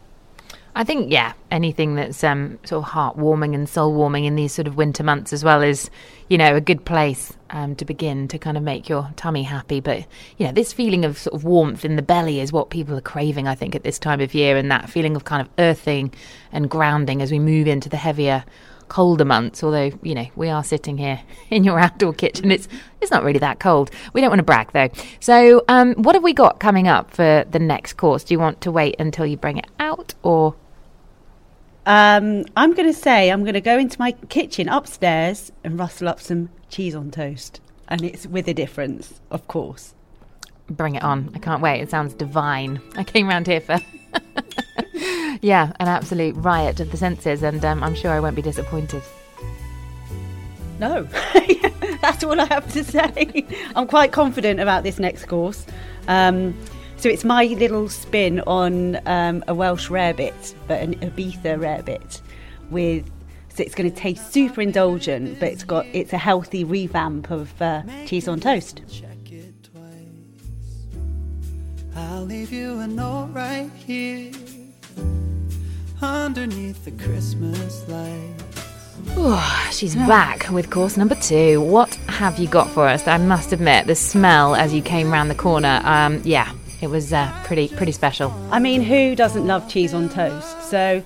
I think, yeah, anything that's um, sort of heartwarming and soul warming in these sort of winter months as well is, you know, a good place um, to begin to kind of make your tummy happy. But, you know, this feeling of sort of warmth in the belly is what people are craving, I think, at this time of year, and that feeling of kind of earthing and grounding as we move into the heavier, colder months. Although, you know, we are sitting here in your outdoor kitchen. It's it's not really that cold. We don't want to brag though. So, um, what have we got coming up for the next course? Do you want to wait until you bring it out, or um, i'm going to say i'm going to go into my kitchen upstairs and rustle up some cheese on toast and it's with a difference of course Bring it on. I can't wait. It sounds divine. I came round here for. Yeah, an absolute riot of the senses, and um, I'm sure I won't be disappointed. No, that's all I have to say. I'm quite confident about this next course. Um, so it's my little spin on um, a Welsh rarebit, but an Ibiza rarebit, with so it's going to taste super indulgent, but it's got it's a healthy revamp of uh, cheese on toast. Check it twice. I'll leave you a note right here underneath the Christmas lights. She's back with course number two. What have you got for us? I must admit, the smell as you came round the corner, um, yeah, it was uh, pretty pretty special. I mean, who doesn't love cheese on toast? So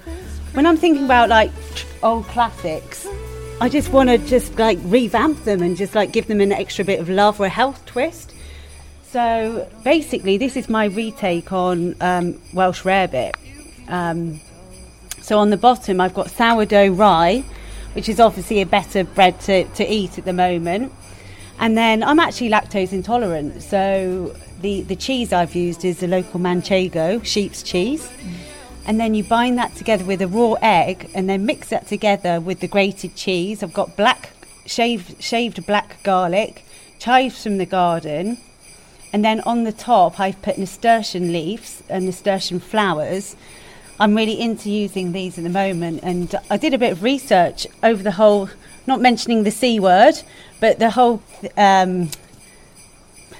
when I'm thinking about like old classics, I just want to just like revamp them and just like give them an extra bit of love or a health twist. So basically, this is my retake on um, Welsh rarebit. Um, So on the bottom, I've got sourdough rye, which is obviously a better bread to, to eat at the moment. And then I'm actually lactose intolerant, so the, the cheese I've used is the local Manchego sheep's cheese. And then you bind that together with a raw egg and then mix that together with the grated cheese. I've got black shaved shaved black garlic, chives from the garden, and then on the top I've put nasturtium leaves and nasturtium flowers. I'm really into using these at the moment, and I did a bit of research over the whole, not mentioning the c word, but the whole um,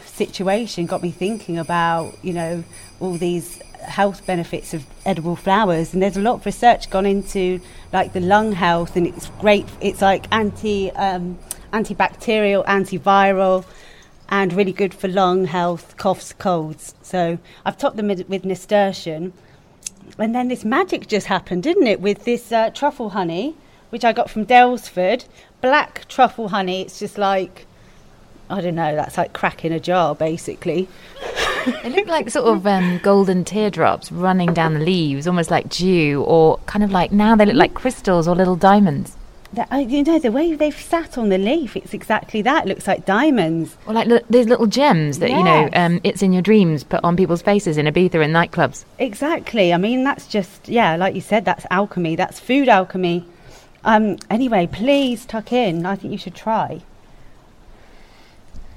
situation got me thinking about you know all these health benefits of edible flowers. And there's a lot of research gone into like the lung health and it's great it's like anti um, antibacterial antiviral and really good for lung health coughs colds. So i've topped them with, with nasturtium and then this magic just happened didn't it with this uh, truffle honey which i got from Daylesford black truffle honey it's just like i don't know that's like crack in a jar basically They look like sort of um, golden teardrops running down the leaves, almost like dew, or kind of like now they look like crystals or little diamonds. You know, the way they've sat on the leaf, it's exactly that. It looks like diamonds. Or like li- these little gems that, you know, um, it's in your dreams put on people's faces in Ibiza and nightclubs. Exactly. I mean, that's just, yeah, like you said, that's alchemy. That's food alchemy. Um, anyway, please tuck in. I think you should try.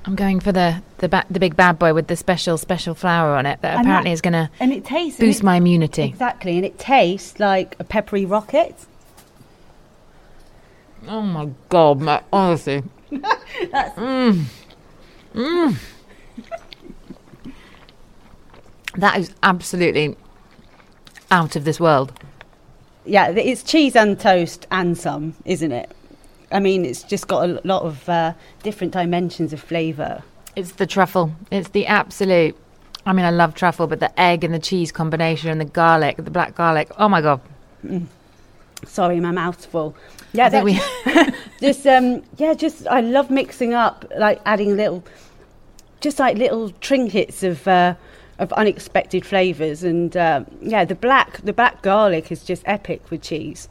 I'm going for the the, ba- the big bad boy with the special special flower on it that And apparently that- is going to And it tastes. boost my immunity. Exactly. And it tastes like a peppery rocket. Oh my god, my, honestly. Mm. Mm. That is absolutely out of this world. Yeah, it's cheese and toast and some, isn't it? I mean, it's just got a lot of uh, different dimensions of flavour. It's the truffle. It's the absolute. I mean, I love truffle, but the egg and the cheese combination and the garlic, the black garlic. Oh my god! Sorry, my mouth's full. Yeah, think we. just um, yeah, just I love mixing up, like adding little, just like little trinkets of uh, of unexpected flavours, and uh, yeah, the black the black garlic is just epic with cheese.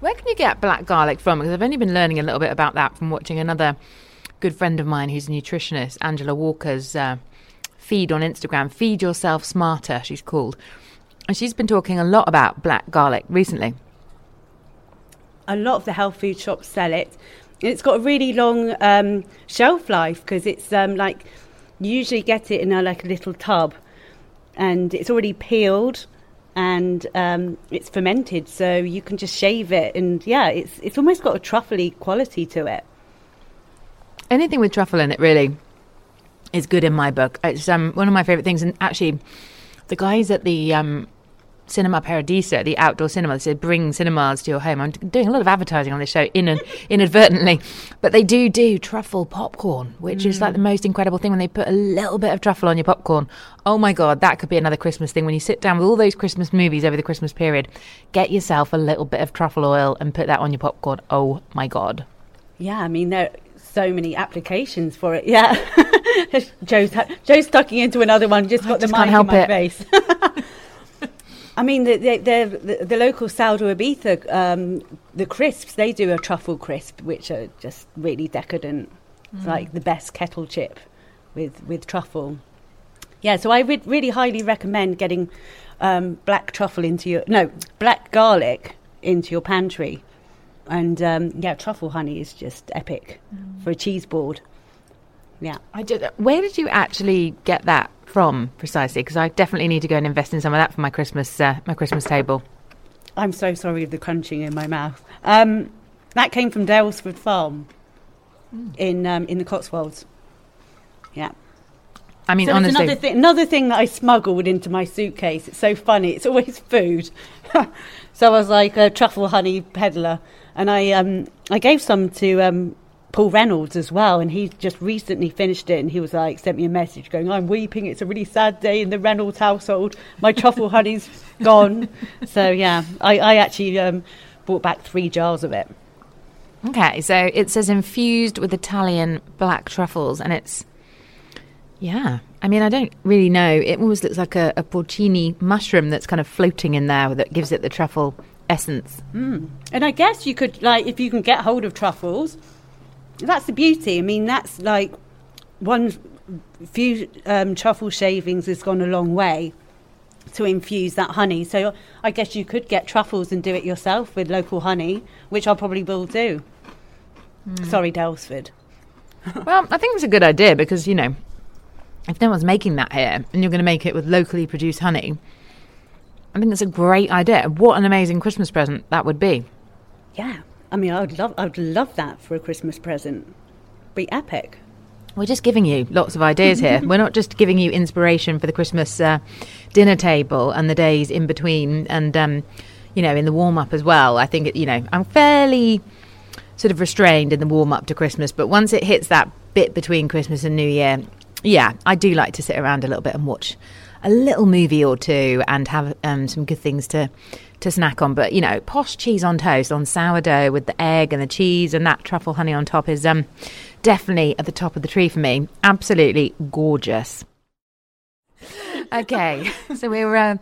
Where can you get black garlic from? Because I've only been learning a little bit about that from watching another good friend of mine who's a nutritionist, Angela Walker's uh, feed on Instagram. Feed yourself smarter, she's called, and she's been talking a lot about black garlic recently. A lot of the health food shops sell it. And it's got a really long um, shelf life because it's um, like you usually get it in a, like a little tub, and it's already peeled and um, it's fermented, so you can just shave it, and yeah, it's it's almost got a truffly quality to it. anything with truffle in it really is good in my book. It's um, one of my favourite things. And actually, the guys at the um, Cinema Paradiso, the outdoor cinema, they said bring cinemas to your home. I'm doing a lot of advertising on this show in inadvertently, but they do do truffle popcorn, which is like the mm. most incredible thing when they put a little bit of truffle on your popcorn. Oh my God, that could be another Christmas thing. When you sit down with all those Christmas movies over the Christmas period, get yourself a little bit of truffle oil and put that on your popcorn. Oh my God. Yeah, I mean there are so many applications for it. Yeah, Joe's Joe's tucking into another one. Just I got the just mic in my it. face. I mean, the, the, the, the, the local Sal de Ibiza, um, the crisps, they do a truffle crisp, which are just really decadent. It's like the best kettle chip with, with truffle. Yeah, so I would really highly recommend getting um, black truffle into your, no, black garlic into your pantry. And um, yeah, truffle honey is just epic for a cheese board. Yeah. I did. Where did you actually get that from precisely? Because I definitely need to go and invest in some of that for my Christmas uh, my Christmas table. I'm so sorry with the crunching in my mouth. Um, that came from Daylesford Farm in um, in the Cotswolds. Yeah. I mean, so honestly, another thing, another thing that I smuggled into my suitcase. It's so funny. It's always food. so I was like a truffle honey peddler, and I um, I gave some to um, Paul Reynolds as well, and he just recently finished it, and he was like sent me a message going, "I'm weeping. It's a really sad day in the Reynolds household. My truffle honey's gone." So yeah, I, I actually um, brought back three jars of it. okay. So it says infused with Italian black truffles, and it's yeah. I mean, I don't really know. It almost looks like a, a porcini mushroom that's kind of floating in there that gives it the truffle essence. And I guess you could like if you can get hold of truffles. That's the beauty. I mean, that's like one few um, truffle shavings has gone a long way to infuse that honey. So I guess you could get truffles and do it yourself with local honey, which I probably will do. Sorry, Daylesford. Well, I think it's a good idea because, you know, if no one's making that here and you're going to make it with locally produced honey, I think it's a great idea. What an amazing Christmas present that would be. Yeah, I mean, I would love, I would love that for a Christmas present. Be epic. We're just giving you lots of ideas here. We're not just giving you inspiration for the Christmas uh, dinner table and the days in between and, um, you know, in the warm up as well. I think, it, you know, I'm fairly sort of restrained in the warm up to Christmas, but once it hits that bit between Christmas and New Year, yeah, I do like to sit around a little bit and watch a little movie or two and have um, some good things to to snack on. But you know, posh cheese on toast on sourdough with the egg and the cheese and that truffle honey on top is um definitely at the top of the tree for me. Absolutely gorgeous. Okay, so we're uh,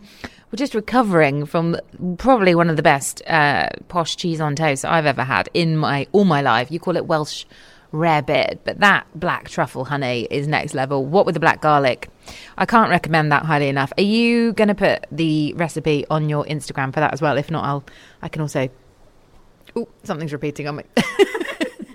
we're just recovering from probably one of the best uh, posh cheese on toast I've ever had in my all my life. You call it Welsh rarebit, but that black truffle honey is next level. What with the black garlic? I can't recommend that highly enough. Are you going to put the recipe on your Instagram for that as well? If not, I'll I can also. Oh, something's repeating on me.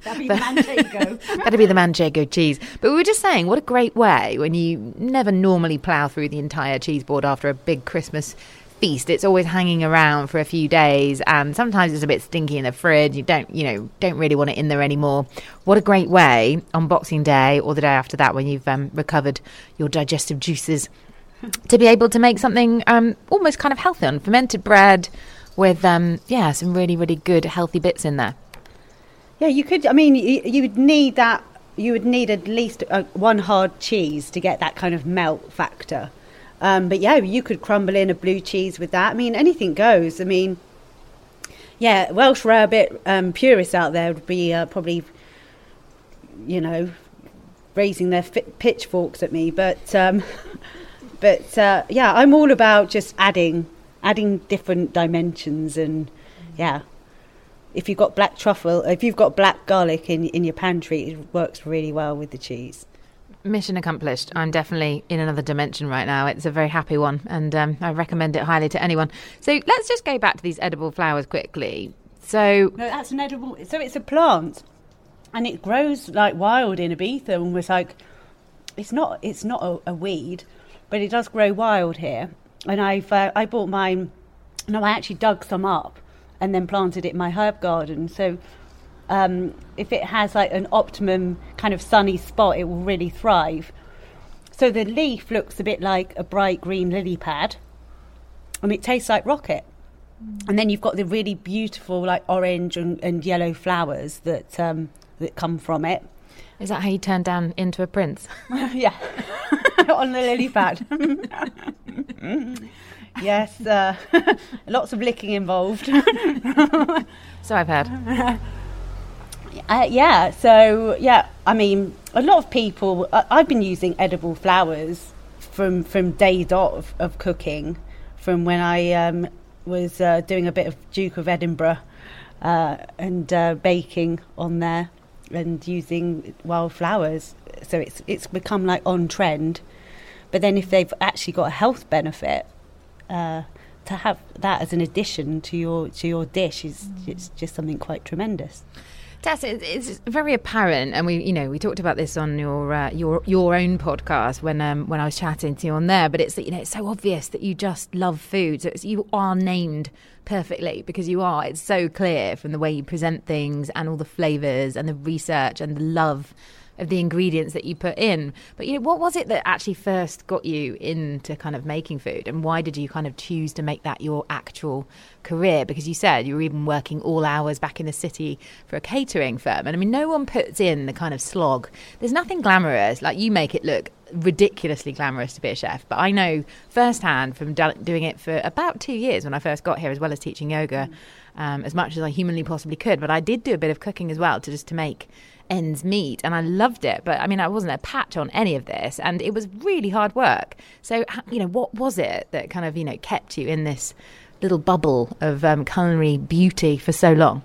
That'd be Manchego. That'd be the manchego cheese. But we were just saying, what a great way when you never normally plough through the entire cheese board after a big Christmas feast. It's always hanging around for a few days, and sometimes it's a bit stinky in the fridge. You don't, you know, don't really want it in there anymore. What a great way on Boxing Day or the day after that when you've um, recovered your digestive juices to be able to make something um, almost kind of healthy on fermented bread with, um, yeah, some really, really good healthy bits in there. Yeah, you could. I mean, you, would need that. You would need at least uh, one hard cheese to get that kind of melt factor. Um, but yeah, you could crumble in a blue cheese with that. I mean, anything goes. I mean, yeah, Welsh rarebit um, purists out there would be uh, probably, you know, raising their pitchforks at me. But um, but uh, yeah, I'm all about just adding adding different dimensions and yeah. If you've got black truffle, if you've got black garlic in in your pantry, it works really well with the cheese. Mission accomplished. I'm definitely in another dimension right now. It's a very happy one, and um, I recommend it highly to anyone. So let's just go back to these edible flowers quickly. So No, that's an edible. So it's a plant, and it grows like wild in Ibiza. And was like, it's not. It's not a, a weed, but it does grow wild here. And I've uh, I bought mine. No, I actually dug some up and then planted it in my herb garden. So um, if it has like an optimum kind of sunny spot, it will really thrive. So the leaf looks a bit like a bright green lily pad, and it tastes like rocket. And then you've got the really beautiful like orange and, and yellow flowers that um, that come from it. is that how you turn down into a prince? yeah, on the lily pad. yes, uh, lots of licking involved. So I've heard. Uh, yeah, so yeah, I mean, a lot of people. I I've been using edible flowers from from day dot of, of cooking, from when I um, was uh, doing a bit of Duke of Edinburgh uh, and uh, baking on there, and using wild flowers. So it's it's become like on trend. But then if they've actually got a health benefit, uh, to have that as an addition to your to your dish is it's just something quite tremendous. Tess, it- it's very apparent, and we, you know, we talked about this on your uh, your your own podcast when um, when I was chatting to you on there. But it's you know, it's so obvious that you just love food. So you are named perfectly because you are. It's so clear from the way you present things and all the flavors and the research and the love of the ingredients that you put in. But you know, what was it that actually first got you into kind of making food, and why did you kind of choose to make that your actual career? Because you said you were even working all hours back in the city for a catering firm, and I mean, no one puts in the kind of slog. There's nothing glamorous like you make it look ridiculously glamorous to be a chef but i know firsthand from doing it for about two years when i first got here as well as teaching yoga um, as much as i humanly possibly could but i did do a bit of cooking as well to just to make ends meet and I loved it but I mean I wasn't a patch on any of this and it was really hard work so you know what was it that kind of you know kept you in this little bubble of um, culinary beauty for so long?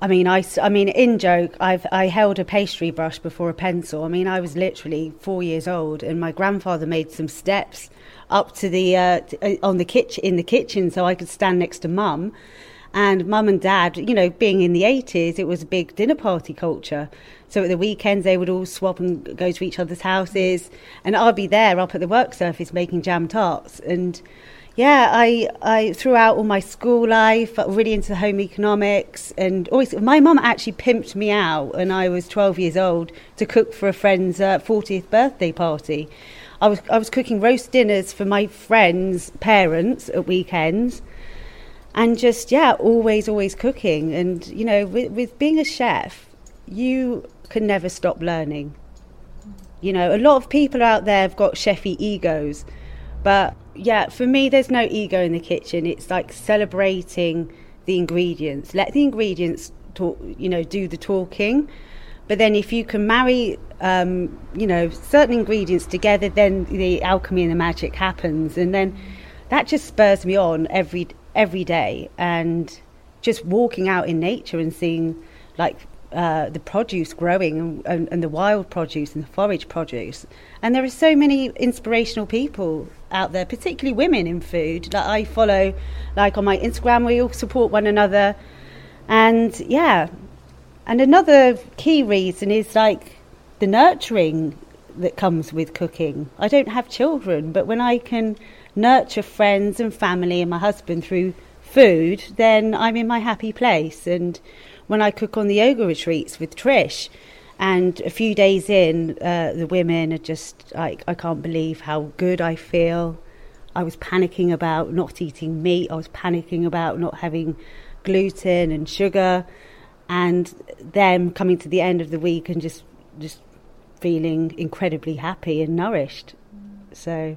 I mean, I, I mean, in joke, I've I held a pastry brush before a pencil. I mean, I was literally four years old, and my grandfather made some steps up to the uh, uh, on the kitchen in the kitchen so I could stand next to mum. And mum and dad, you know, being in the eighties, it was a big dinner party culture. So at the weekends, they would all swap and go to each other's houses, and I'd be there up at the work surface making jam tarts and yeah, I, I throughout all my school life, really into home economics, and always my mum actually pimped me out when I was 12 years old to cook for a friend's uh, 40th birthday party. I was I was cooking roast dinners for my friends' parents at weekends, and just yeah, always always cooking. And you know, with, with being a chef, you can never stop learning. You know, a lot of people out there have got chefy egos, but yeah, for me, there's no ego in the kitchen. It's like celebrating the ingredients. Let the ingredients talk, you know, do the talking. But then if you can marry, um, you know, certain ingredients together, then the alchemy and the magic happens. And then that just spurs me on every every day. And just walking out in nature and seeing like uh, the produce growing and, and, and the wild produce and the forage produce. And there are so many inspirational people out there, particularly women in food that I follow. Like on my Instagram, we all support one another. And yeah, and another key reason is like the nurturing that comes with cooking. I don't have children, but when I can nurture friends and family and my husband through food, then I'm in my happy place. And when I cook on the yoga retreats with Trish, and a few days in, uh, the women are just like, I can't believe how good I feel. I was panicking about not eating meat. I was panicking about not having gluten and sugar, and them coming to the end of the week and just just feeling incredibly happy and nourished. So,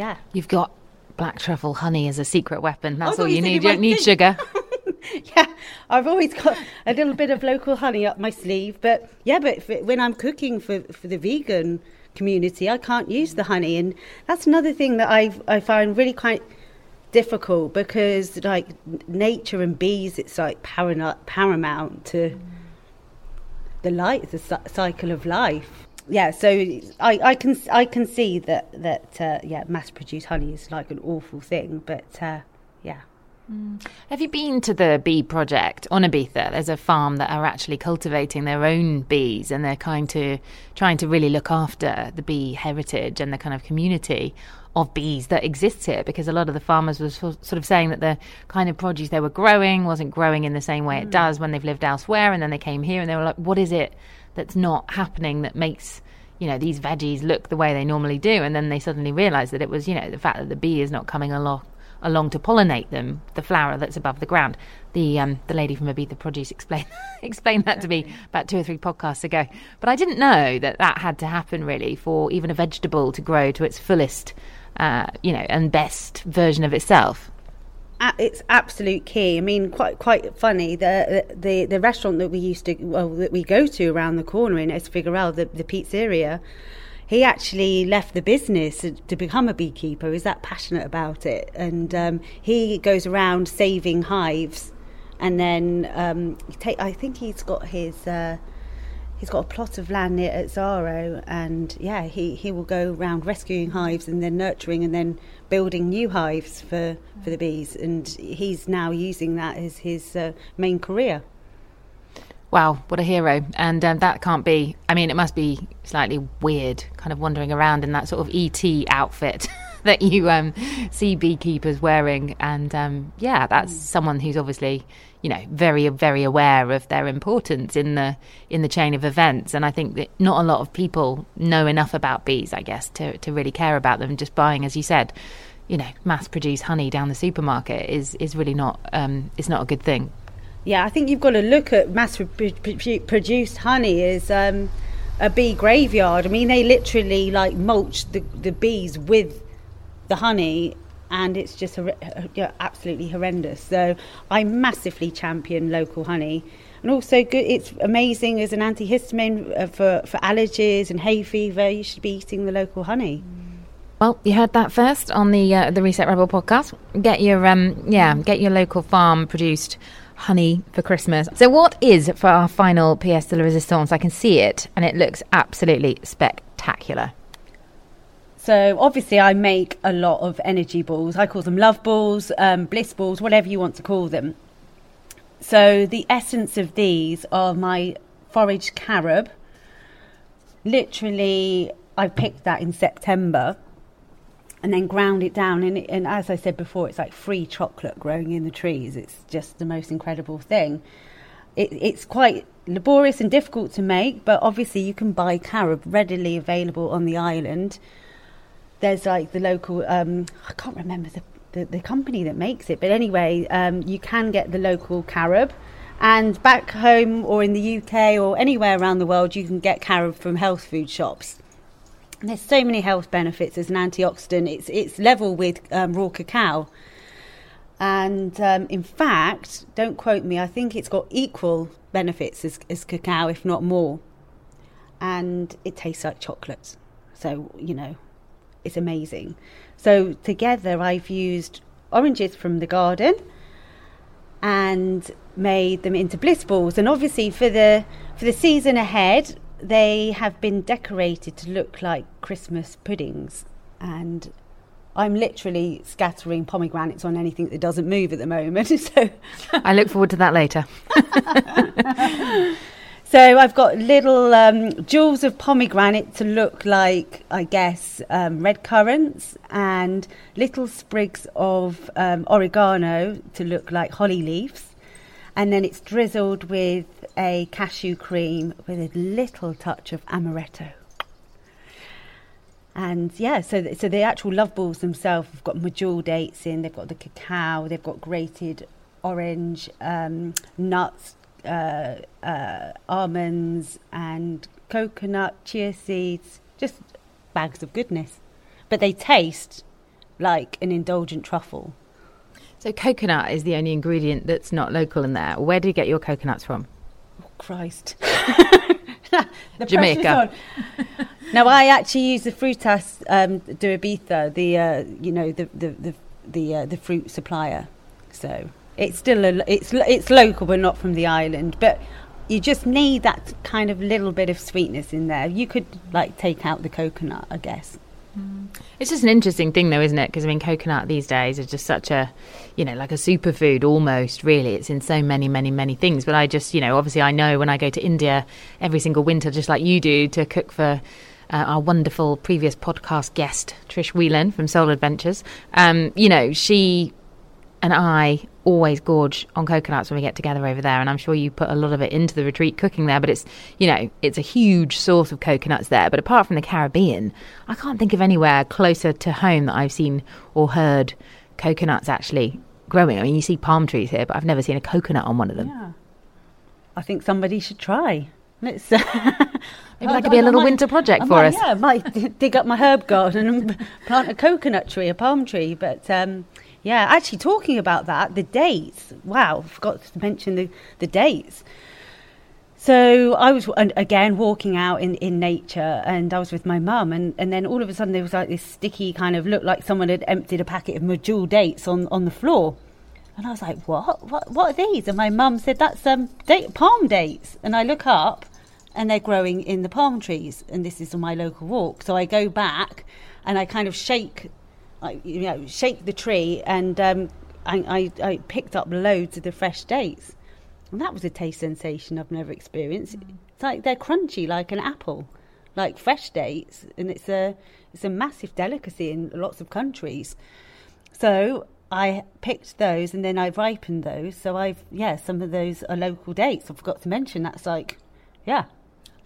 yeah. You've got black truffle honey as a secret weapon. That's all you need. you don't need think- sugar. yeah, I've always got a little bit of local honey up my sleeve. But yeah, but if, when I'm cooking for for the vegan community, I can't use the honey, and that's another thing that I I find really quite difficult because like nature and bees, it's like paramount paramount to the life, the cy- cycle of life. Yeah, so I, I can I can see that that uh, yeah, mass produced honey is like an awful thing, but uh, yeah. Have you been to the bee project on Ibiza? There's a farm that are actually cultivating their own bees, and they're kind to trying to really look after the bee heritage and the kind of community of bees that exists here. Because a lot of the farmers were sort of saying that the kind of produce they were growing wasn't growing in the same way it does when they've lived elsewhere, and then they came here and they were like, "What is it that's not happening that makes?" You know these veggies look the way they normally do, and then they suddenly realize that it was, you know, the fact that the bee is not coming along along to pollinate them, the flower that's above the ground. The um, the lady from Ibiza Produce explained explained that to me about two or three podcasts ago. But I didn't know that that had to happen really for even a vegetable to grow to its fullest, uh, you know, and best version of itself. It's absolute key. I mean, quite quite funny. The the the restaurant that we used to well that we go to around the corner in Es Figueral, the the pizzeria. He actually left the business to become a beekeeper. He's that passionate about it, and um, he goes around saving hives, and then um, take. I think he's got his. Uh, He's got a plot of land near Atzaro, and yeah, he, he will go around rescuing hives and then nurturing and then building new hives for, for the bees. And he's now using that as his uh, main career. Wow, what a hero! And um, that can't be. I mean, it must be slightly weird, kind of wandering around in that sort of ET outfit that you um, see beekeepers wearing. And um, yeah, that's someone who's obviously, you know, very very aware of their importance in the in the chain of events. And I think that not a lot of people know enough about bees, I guess, to to really care about them. Just buying, as you said, you know, mass produced honey down the supermarket is is really not um, is not a good thing. Yeah, I think you've got to look at mass pro- pro- produced honey as um, a bee graveyard. I mean, they literally like mulch the, the bees with the honey, and it's just hor- absolutely horrendous. So I massively champion local honey. And also, good. It's amazing as an antihistamine uh, for, for allergies and hay fever. You should be eating the local honey. Well, you heard that first on the uh, the Reset Rebel podcast. Get your um yeah, get your local farm produced honey for Christmas. So what is for our final pièce de la résistance? I can see it and it looks absolutely spectacular. So obviously, I make a lot of energy balls. I call them love balls, um, bliss balls, whatever you want to call them. So the essence of these are my foraged carob. Literally, I picked that in September and then ground it down. And, and as I said before, it's like free chocolate growing in the trees. It's just the most incredible thing. It, it's quite laborious and difficult to make, but obviously you can buy carob readily available on the island. There's like the local, um, I can't remember the, the, the company that makes it, but anyway, um, you can get the local carob. And back home or in the UK or anywhere around the world, you can get carob from health food shops. And there's so many health benefits as an antioxidant. It's it's level with um, raw cacao, and um, in fact, don't quote me. I think it's got equal benefits as, as cacao, if not more. And it tastes like chocolate, so you know, it's amazing. So together, I've used oranges from the garden and made them into bliss balls. And obviously, for the for the season ahead, they have been decorated to look like Christmas puddings. And I'm literally scattering pomegranates on anything that doesn't move at the moment. so, I look forward to that later. so I've got little um, jewels of pomegranate to look like, I guess, um, red currants, and little sprigs of um, oregano to look like holly leaves and then it's drizzled with a cashew cream with a little touch of amaretto. And yeah, so th- so the actual love balls themselves have got medjool dates in. They've got the cacao. They've got grated orange, um, nuts, uh, uh, almonds, and coconut, chia seeds. Just bags of goodness, but they taste like an indulgent truffle. So coconut is the only ingredient that's not local in there. Where do you get your coconuts from? Oh, Christ. Jamaica. now, I actually use the Frutas um, de Ibiza, the uh, you know the the the the, uh, the fruit supplier. So it's still a, it's it's local, but not from the island. But you just need that kind of little bit of sweetness in there. You could like take out the coconut, I guess. It's just an interesting thing, though, isn't it? Because I mean, coconut these days is just such a, you know, like a superfood almost. Really, it's in so many, many, many things. But I just, you know, obviously, I know when I go to India every single winter, just like you do, to cook for uh, our wonderful previous podcast guest Trish Whelan from Soul Adventures. Um, you know, she and I always gorge on coconuts when we get together over there, and I'm sure you put a lot of it into the retreat cooking there. But it's you know it's a huge source of coconuts there. But apart from the Caribbean, I can't think of anywhere closer to home that I've seen or heard coconuts actually growing. I mean, you see palm trees here, but I've never seen a coconut on one of them. Yeah, I think somebody should try. Let's. Maybe that could be a little winter project I for might, us. Yeah, I might dig up my herb garden and plant a coconut tree, a palm tree. But um, yeah, actually, talking about that, the dates. Wow, forgot to mention the, the dates. So I was again walking out in, in nature, and I was with my mum, and, and then all of a sudden there was like this sticky kind of looked like someone had emptied a packet of Medjool dates on, on the floor, and I was like, "What? What? What are these?" And my mum said, "That's um date, palm dates." And I look up, and they're growing in the palm trees, and this is on my local walk. So I go back, and I kind of shake, I, you know, shake the tree, and um, I, I I picked up loads of the fresh dates. And that was a taste sensation I've never experienced. It's like they're crunchy like an apple, like fresh dates, and it's a it's a massive delicacy in lots of countries. So I picked those and then I ripened those. So I've yeah, some of those are local dates. I forgot to mention that's like yeah.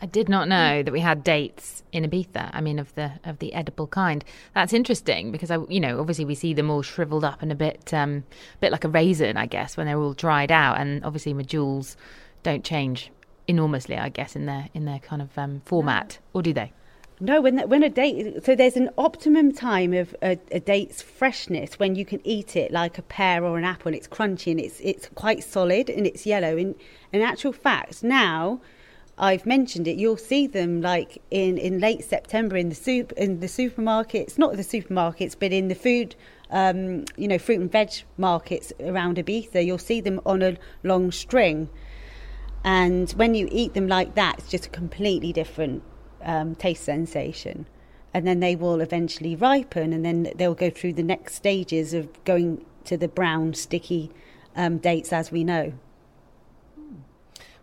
I did not know that we had dates in Ibiza. I mean, of the of the edible kind. That's interesting because I, you know, obviously we see them all shriveled up and a bit, um, bit like a raisin, I guess, when they're all dried out. And obviously, medjools don't change enormously, I guess, in their in their kind of um, format, or do they? No, when when a date, so there's an optimum time of a, a date's freshness when you can eat it like a pear or an apple, and it's crunchy and it's it's quite solid and it's yellow. In in actual fact, now I've mentioned it, you'll see them like in, in late September in the soup in the supermarkets, not the supermarkets, but in the food, um, you know, fruit and veg markets around Ibiza. You'll see them on a long string, and when you eat them like that, it's just a completely different um, taste sensation. And then they will eventually ripen, and then they'll go through the next stages of going to the brown, sticky um, dates as we know.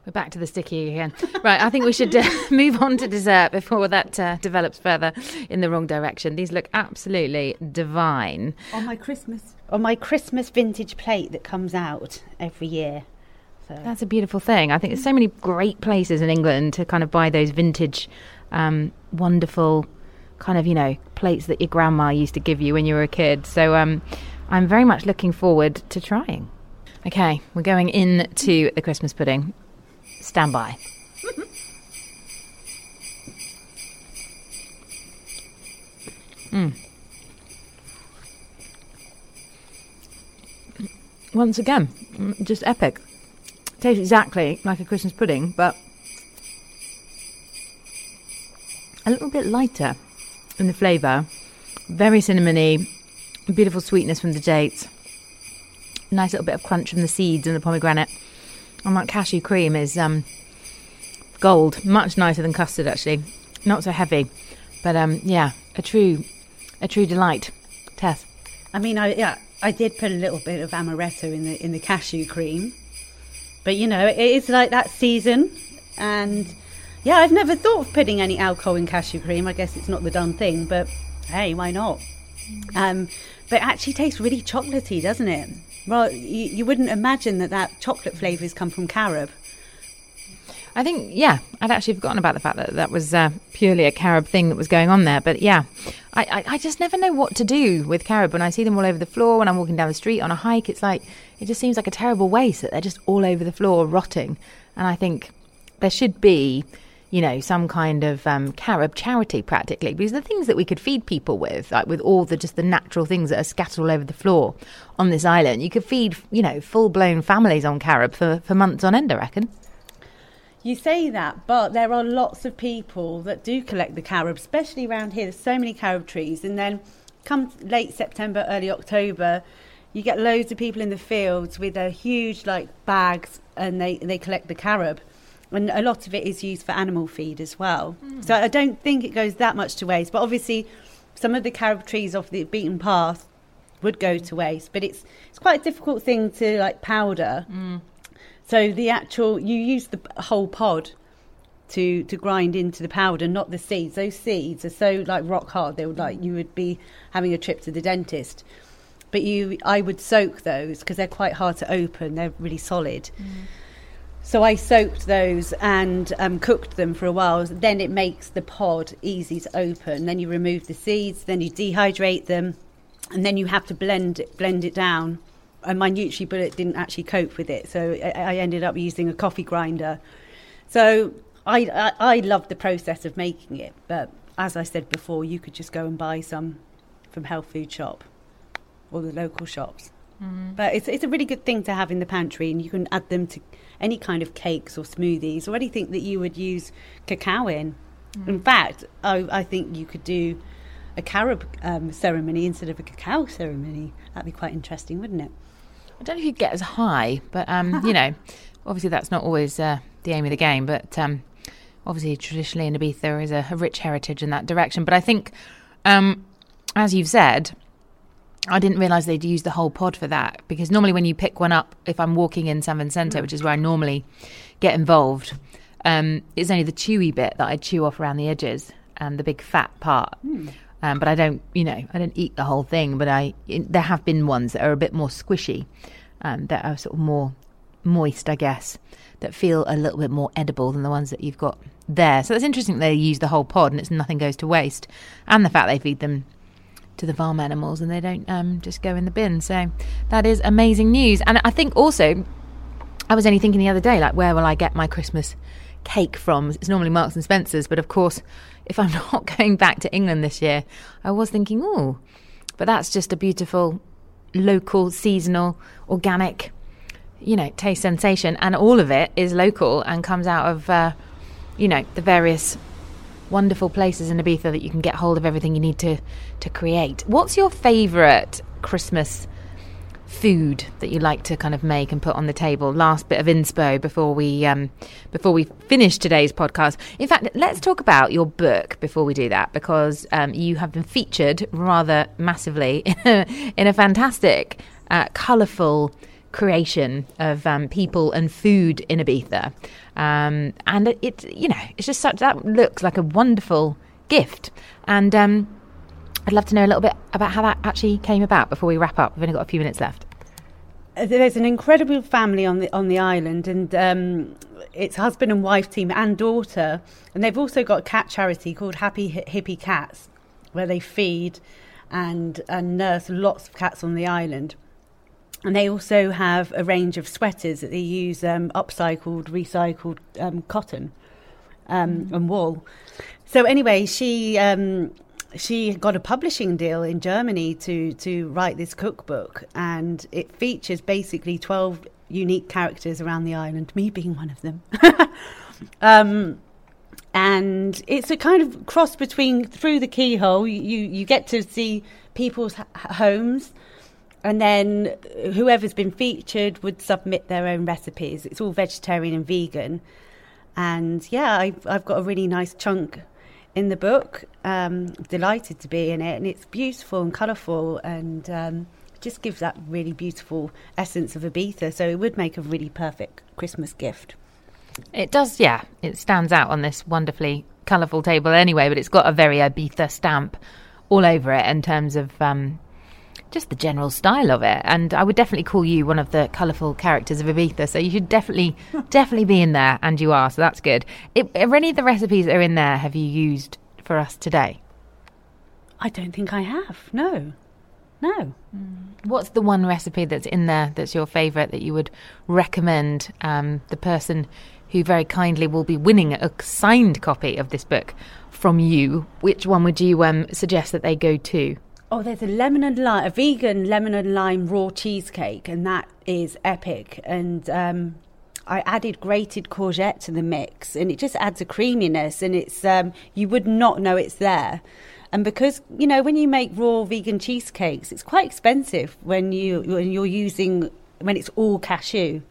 We're back to the sticky again. right, I think we should uh, move on to dessert before that uh, develops further in the wrong direction. These look absolutely divine. On my Christmas, on my Christmas vintage plate that comes out every year. So That's a beautiful thing. I think there's so many great places in England to kind of buy those vintage, um, wonderful kind of, you know, plates that your grandma used to give you when you were a kid. So um, I'm very much looking forward to trying. Okay, we're going into the Christmas pudding. Stand by. Mm. Once again, just epic. Tastes exactly like a Christmas pudding, but a little bit lighter in the flavour. Very cinnamony, beautiful sweetness from the dates. Nice little bit of crunch from the seeds and the pomegranate. And that cashew cream is um, gold, much nicer than custard actually. Not so heavy, but um, yeah, a true, a true delight. Tess. I mean, I yeah, I did put a little bit of amaretto in the in the cashew cream, but you know, it is like that season, and yeah, I've never thought of putting any alcohol in cashew cream. I guess it's not the done thing, but hey, why not? Um, but it actually tastes really chocolatey, doesn't it? Well, you, you wouldn't imagine that that chocolate flavours come from carob. I think, yeah, I'd actually forgotten about the fact that that was uh, purely a carob thing that was going on there. But yeah, I, I, I just never know what to do with carob. When I see them all over the floor, when I'm walking down the street on a hike, it's like, it just seems like a terrible waste that they're just all over the floor rotting. And I think there should be, you know, some kind of um, carob charity practically, because the things that we could feed people with, like with all the just the natural things that are scattered all over the floor on this island, you could feed, you know, full blown families on carob for, for months on end, I reckon. You say that, but there are lots of people that do collect the carob, especially around here. There's so many carob trees, and then come late September, early October, you get loads of people in the fields with their huge like bags, and they they collect the carob, and a lot of it is used for animal feed as well. Mm. So I don't think it goes that much to waste, but obviously, some of the carob trees off the beaten path would go to waste, but it's it's quite a difficult thing to like powder. Mm. So the actual you use the whole pod to to grind into the powder, not the seeds. Those seeds are so like rock hard. They would like you would be having a trip to the dentist. But you, I would soak those because they're quite hard to open. They're really solid. Mm. So I soaked those and um, cooked them for a while. Then it makes the pod easy to open. Then you remove the seeds. Then you dehydrate them, and then you have to blend it, blend it down. And my NutriBullet didn't actually cope with it, so I, I ended up using a coffee grinder. So I, I I loved the process of making it, but as I said before, you could just go and buy some from health food shop or the local shops. But it's it's a really good thing to have in the pantry, and you can add them to any kind of cakes or smoothies or anything that you would use cacao in. In fact, I, I think you could do a carob um, ceremony instead of a cacao ceremony. That'd be quite interesting, wouldn't it? I don't know if you'd get as high, but um, you know, obviously that's not always uh, the aim of the game. But um, obviously, traditionally in Ibiza there is a, a rich heritage in that direction. But I think, um, as you've said, I didn't realise they'd use the whole pod for that because normally when you pick one up, if I'm walking in San Vicente, which is where I normally get involved, um, it's only the chewy bit that I chew off around the edges and the big fat part. Um, but I don't, you know, I don't eat the whole thing. But I, in, there have been ones that are a bit more squishy, um, that are sort of more moist, I guess, that feel a little bit more edible than the ones that you've got there. So it's interesting they use the whole pod and it's nothing goes to waste, and the fact they feed them to the farm animals and they don't um, just go in the bin. So that is amazing news. And I think also, I was only thinking the other day, like, where will I get my Christmas cake from? It's normally Marks and Spencer's, but of course, if I'm not going back to England this year, I was thinking, oh, but that's just a beautiful, local, seasonal, organic, you know, taste sensation, and all of it is local and comes out of. Uh, you know, the various wonderful places in Ibiza that you can get hold of everything you need to to create. What's your favourite Christmas food that you like to kind of make and put on the table? Last bit of inspo before we um, before we finish today's podcast. In fact, let's talk about your book before we do that because um, you have been featured rather massively in a, in a fantastic, uh, colourful creation of um, people and food in Ibiza. Um, and it, it, you know, it's just such that looks like a wonderful gift. And um, I'd love to know a little bit about how that actually came about before we wrap up. We've only got a few minutes left. Uh, There's an incredible family on the on the island, and um, it's husband and wife team and daughter, and they've also got a cat charity called Happy Hippie Cats, where they feed and and nurse lots of cats on the island. And they also have a range of sweaters that they use um, upcycled, recycled um, cotton um, and wool. So anyway, she um, she got a publishing deal in Germany to to write this cookbook, and it features basically twelve unique characters around the island, me being one of them. um, and it's a kind of cross between through the keyhole. You you, get to see people's h- homes. And then whoever's been featured would submit their own recipes. It's all vegetarian and vegan. And yeah, I've, I've got a really nice chunk in the book. Um, delighted to be in it. And it's beautiful and colourful and um, just gives that really beautiful essence of Ibiza. So it would make a really perfect Christmas gift. It does, yeah. It stands out on this wonderfully colourful table anyway, but it's got a very Ibiza stamp all over it in terms of um, just the general style of it. And I would definitely call you one of the colourful characters of Ibiza. So you should definitely, definitely be in there, and you are. So that's good. It, are any of the recipes that are in there have you used for us today? I don't think I have. No. No. What's the one recipe that's in there that's your favourite that you would recommend um, the person who very kindly will be winning a signed copy of this book from you? Which one would you um, suggest that they go to? Oh, there's a lemon and lime, a vegan lemon and lime raw cheesecake, and that is epic. And um, I added grated courgette to the mix, and it just adds a creaminess, and it's um, you would not know it's there. And because you know when you make raw vegan cheesecakes, it's quite expensive when you when you're using when it's all cashew.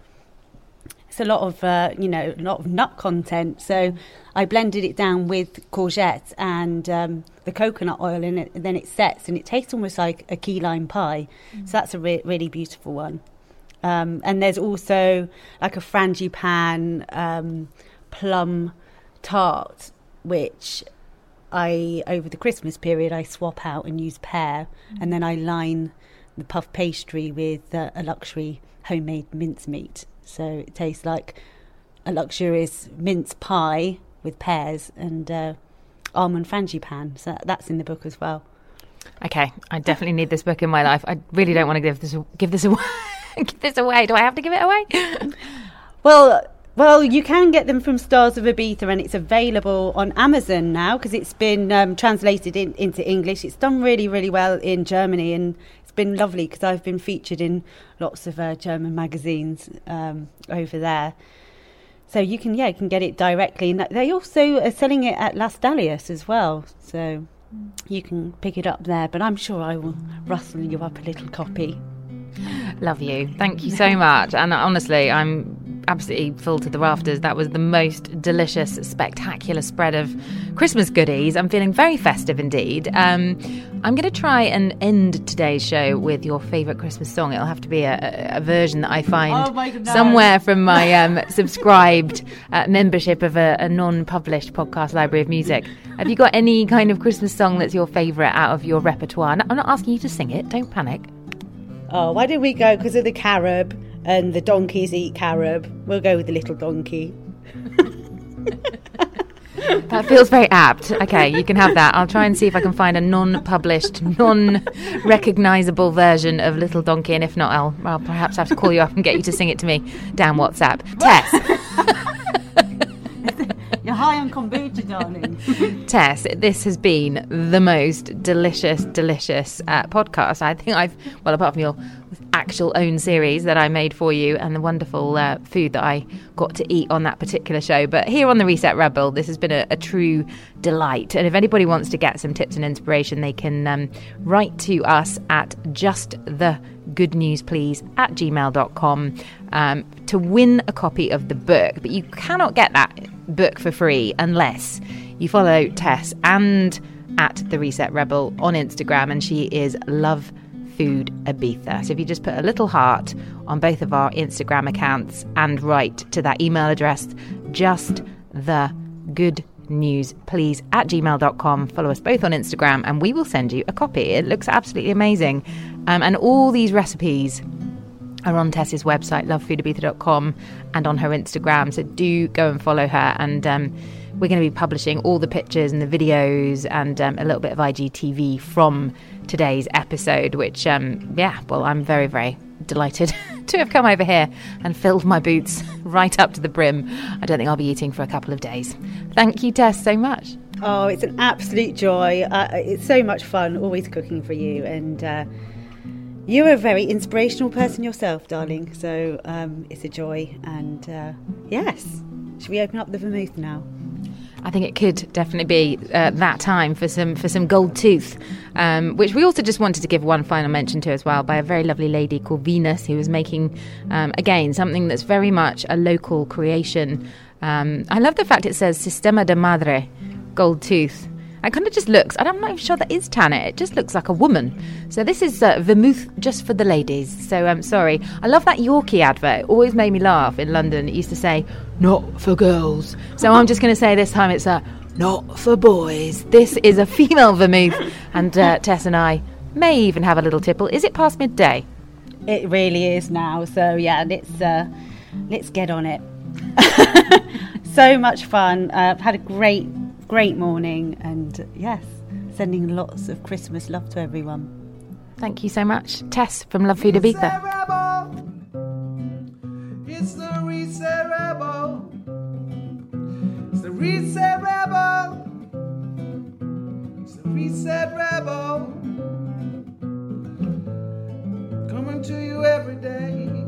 It's a lot of uh, you know a lot of nut content. So I blended it down with courgette and um, the coconut oil in it, and then it sets, and it tastes almost like a key lime pie. So that's a re- really beautiful one. Um, and there's also like a frangipane um, plum tart, which I over the Christmas period I swap out and use pear, and then I line the puff pastry with uh, a luxury homemade mincemeat. So it tastes like a luxurious mince pie with pears and uh, almond frangipane. So that's in the book as well. Okay, I definitely need this book in my life. I really don't want to give this give this away. give this away. Do I have to give it away? Well, well, you can get them from Stars of Ibiza, and it's available on Amazon now because it's been um, translated in, into English. It's done really, really well in Germany, and it's been lovely because I've been featured in lots of uh, German magazines um, over there. So you can, yeah, you can get it directly. And they also are selling it at Las Dalias as well. So mm. you can pick it up there. But I'm sure I will rustle you up a little copy. Love you. Thank you so much. And honestly, I'm absolutely full to the rafters. That was the most delicious, spectacular spread of Christmas goodies. I'm feeling very festive indeed. Um, I'm going to try and end today's show with your favourite Christmas song. It'll have to be a, a- a version that I find Oh somewhere from my um, subscribed uh, membership of a, a non published podcast library of music. Have you got any kind of Christmas song that's your favourite out of your repertoire? I'm not asking you to sing it, don't panic. Oh, why did we go? Because of the carob and the donkeys eat carob. We'll go with the little donkey. That feels very apt. Okay, you can have that. I'll try and see if I can find a non-published, non-recognizable version of Little Donkey, and if not, I'll, I'll perhaps have to call you up and get you to sing it to me down WhatsApp. Tess, You'll high on kombucha, darling. Tess, this has been the most delicious, delicious uh, podcast. I think I've, well, apart from your actual own series that I made for you and the wonderful uh, food that I got to eat on that particular show. But here on the Reset Rebel, this has been a, a true delight. And if anybody wants to get some tips and inspiration, they can um, write to us at just the good news please at gmail.com um, to win a copy of the book. But you cannot get that book for free unless you follow tess and at the reset rebel on instagram and she is love food ibiza. So if you just put a little heart on both of our instagram accounts and write to that email address just the good news please at gmail.com follow us both on instagram and we will send you a copy. It looks absolutely amazing um, and all these recipes are on Tess's website, lovefoodibiza.com, and on her Instagram. So do go and follow her. And um, we're going to be publishing all the pictures and the videos and um, a little bit of IGTV from today's episode, which, um, yeah, well, I'm very, very delighted to have come over here and filled my boots right up to the brim. I don't think I'll be eating for a couple of days. Thank you, Tess, so much. Oh, it's an absolute joy. Uh, it's so much fun always cooking for you. And uh, you're a very inspirational person yourself, darling. So um, it's a joy. And uh, yes, should we open up the vermouth now? I think it could definitely be uh, that time for some for some gold tooth, um, which we also just wanted to give one final mention to as well by a very lovely lady called Venus who was making um, again something that's very much a local creation. Um, I love the fact it says Sistema de Madre, gold tooth. It kind of just looks, and I'm not even sure that is Tanner, it just looks like a woman. So this is uh, vermouth just for the ladies. So I'm um, sorry. I love that Yorkie advert. It always made me laugh in London. It used to say, not for girls. So I'm just going to say this time it's a, not for boys. This is a female vermouth. And uh, Tess and I may even have a little tipple. Is it past midday? It really is now. So yeah, let's uh, let's get on it. so much fun. Uh, I've had a great great morning, and yes, sending lots of Christmas love to everyone. Thank you so much, Tess from Love Food Ibiza. It's the Reset Rebel. It's the Reset Rebel. It's the Reset Rebel. Coming to you every day.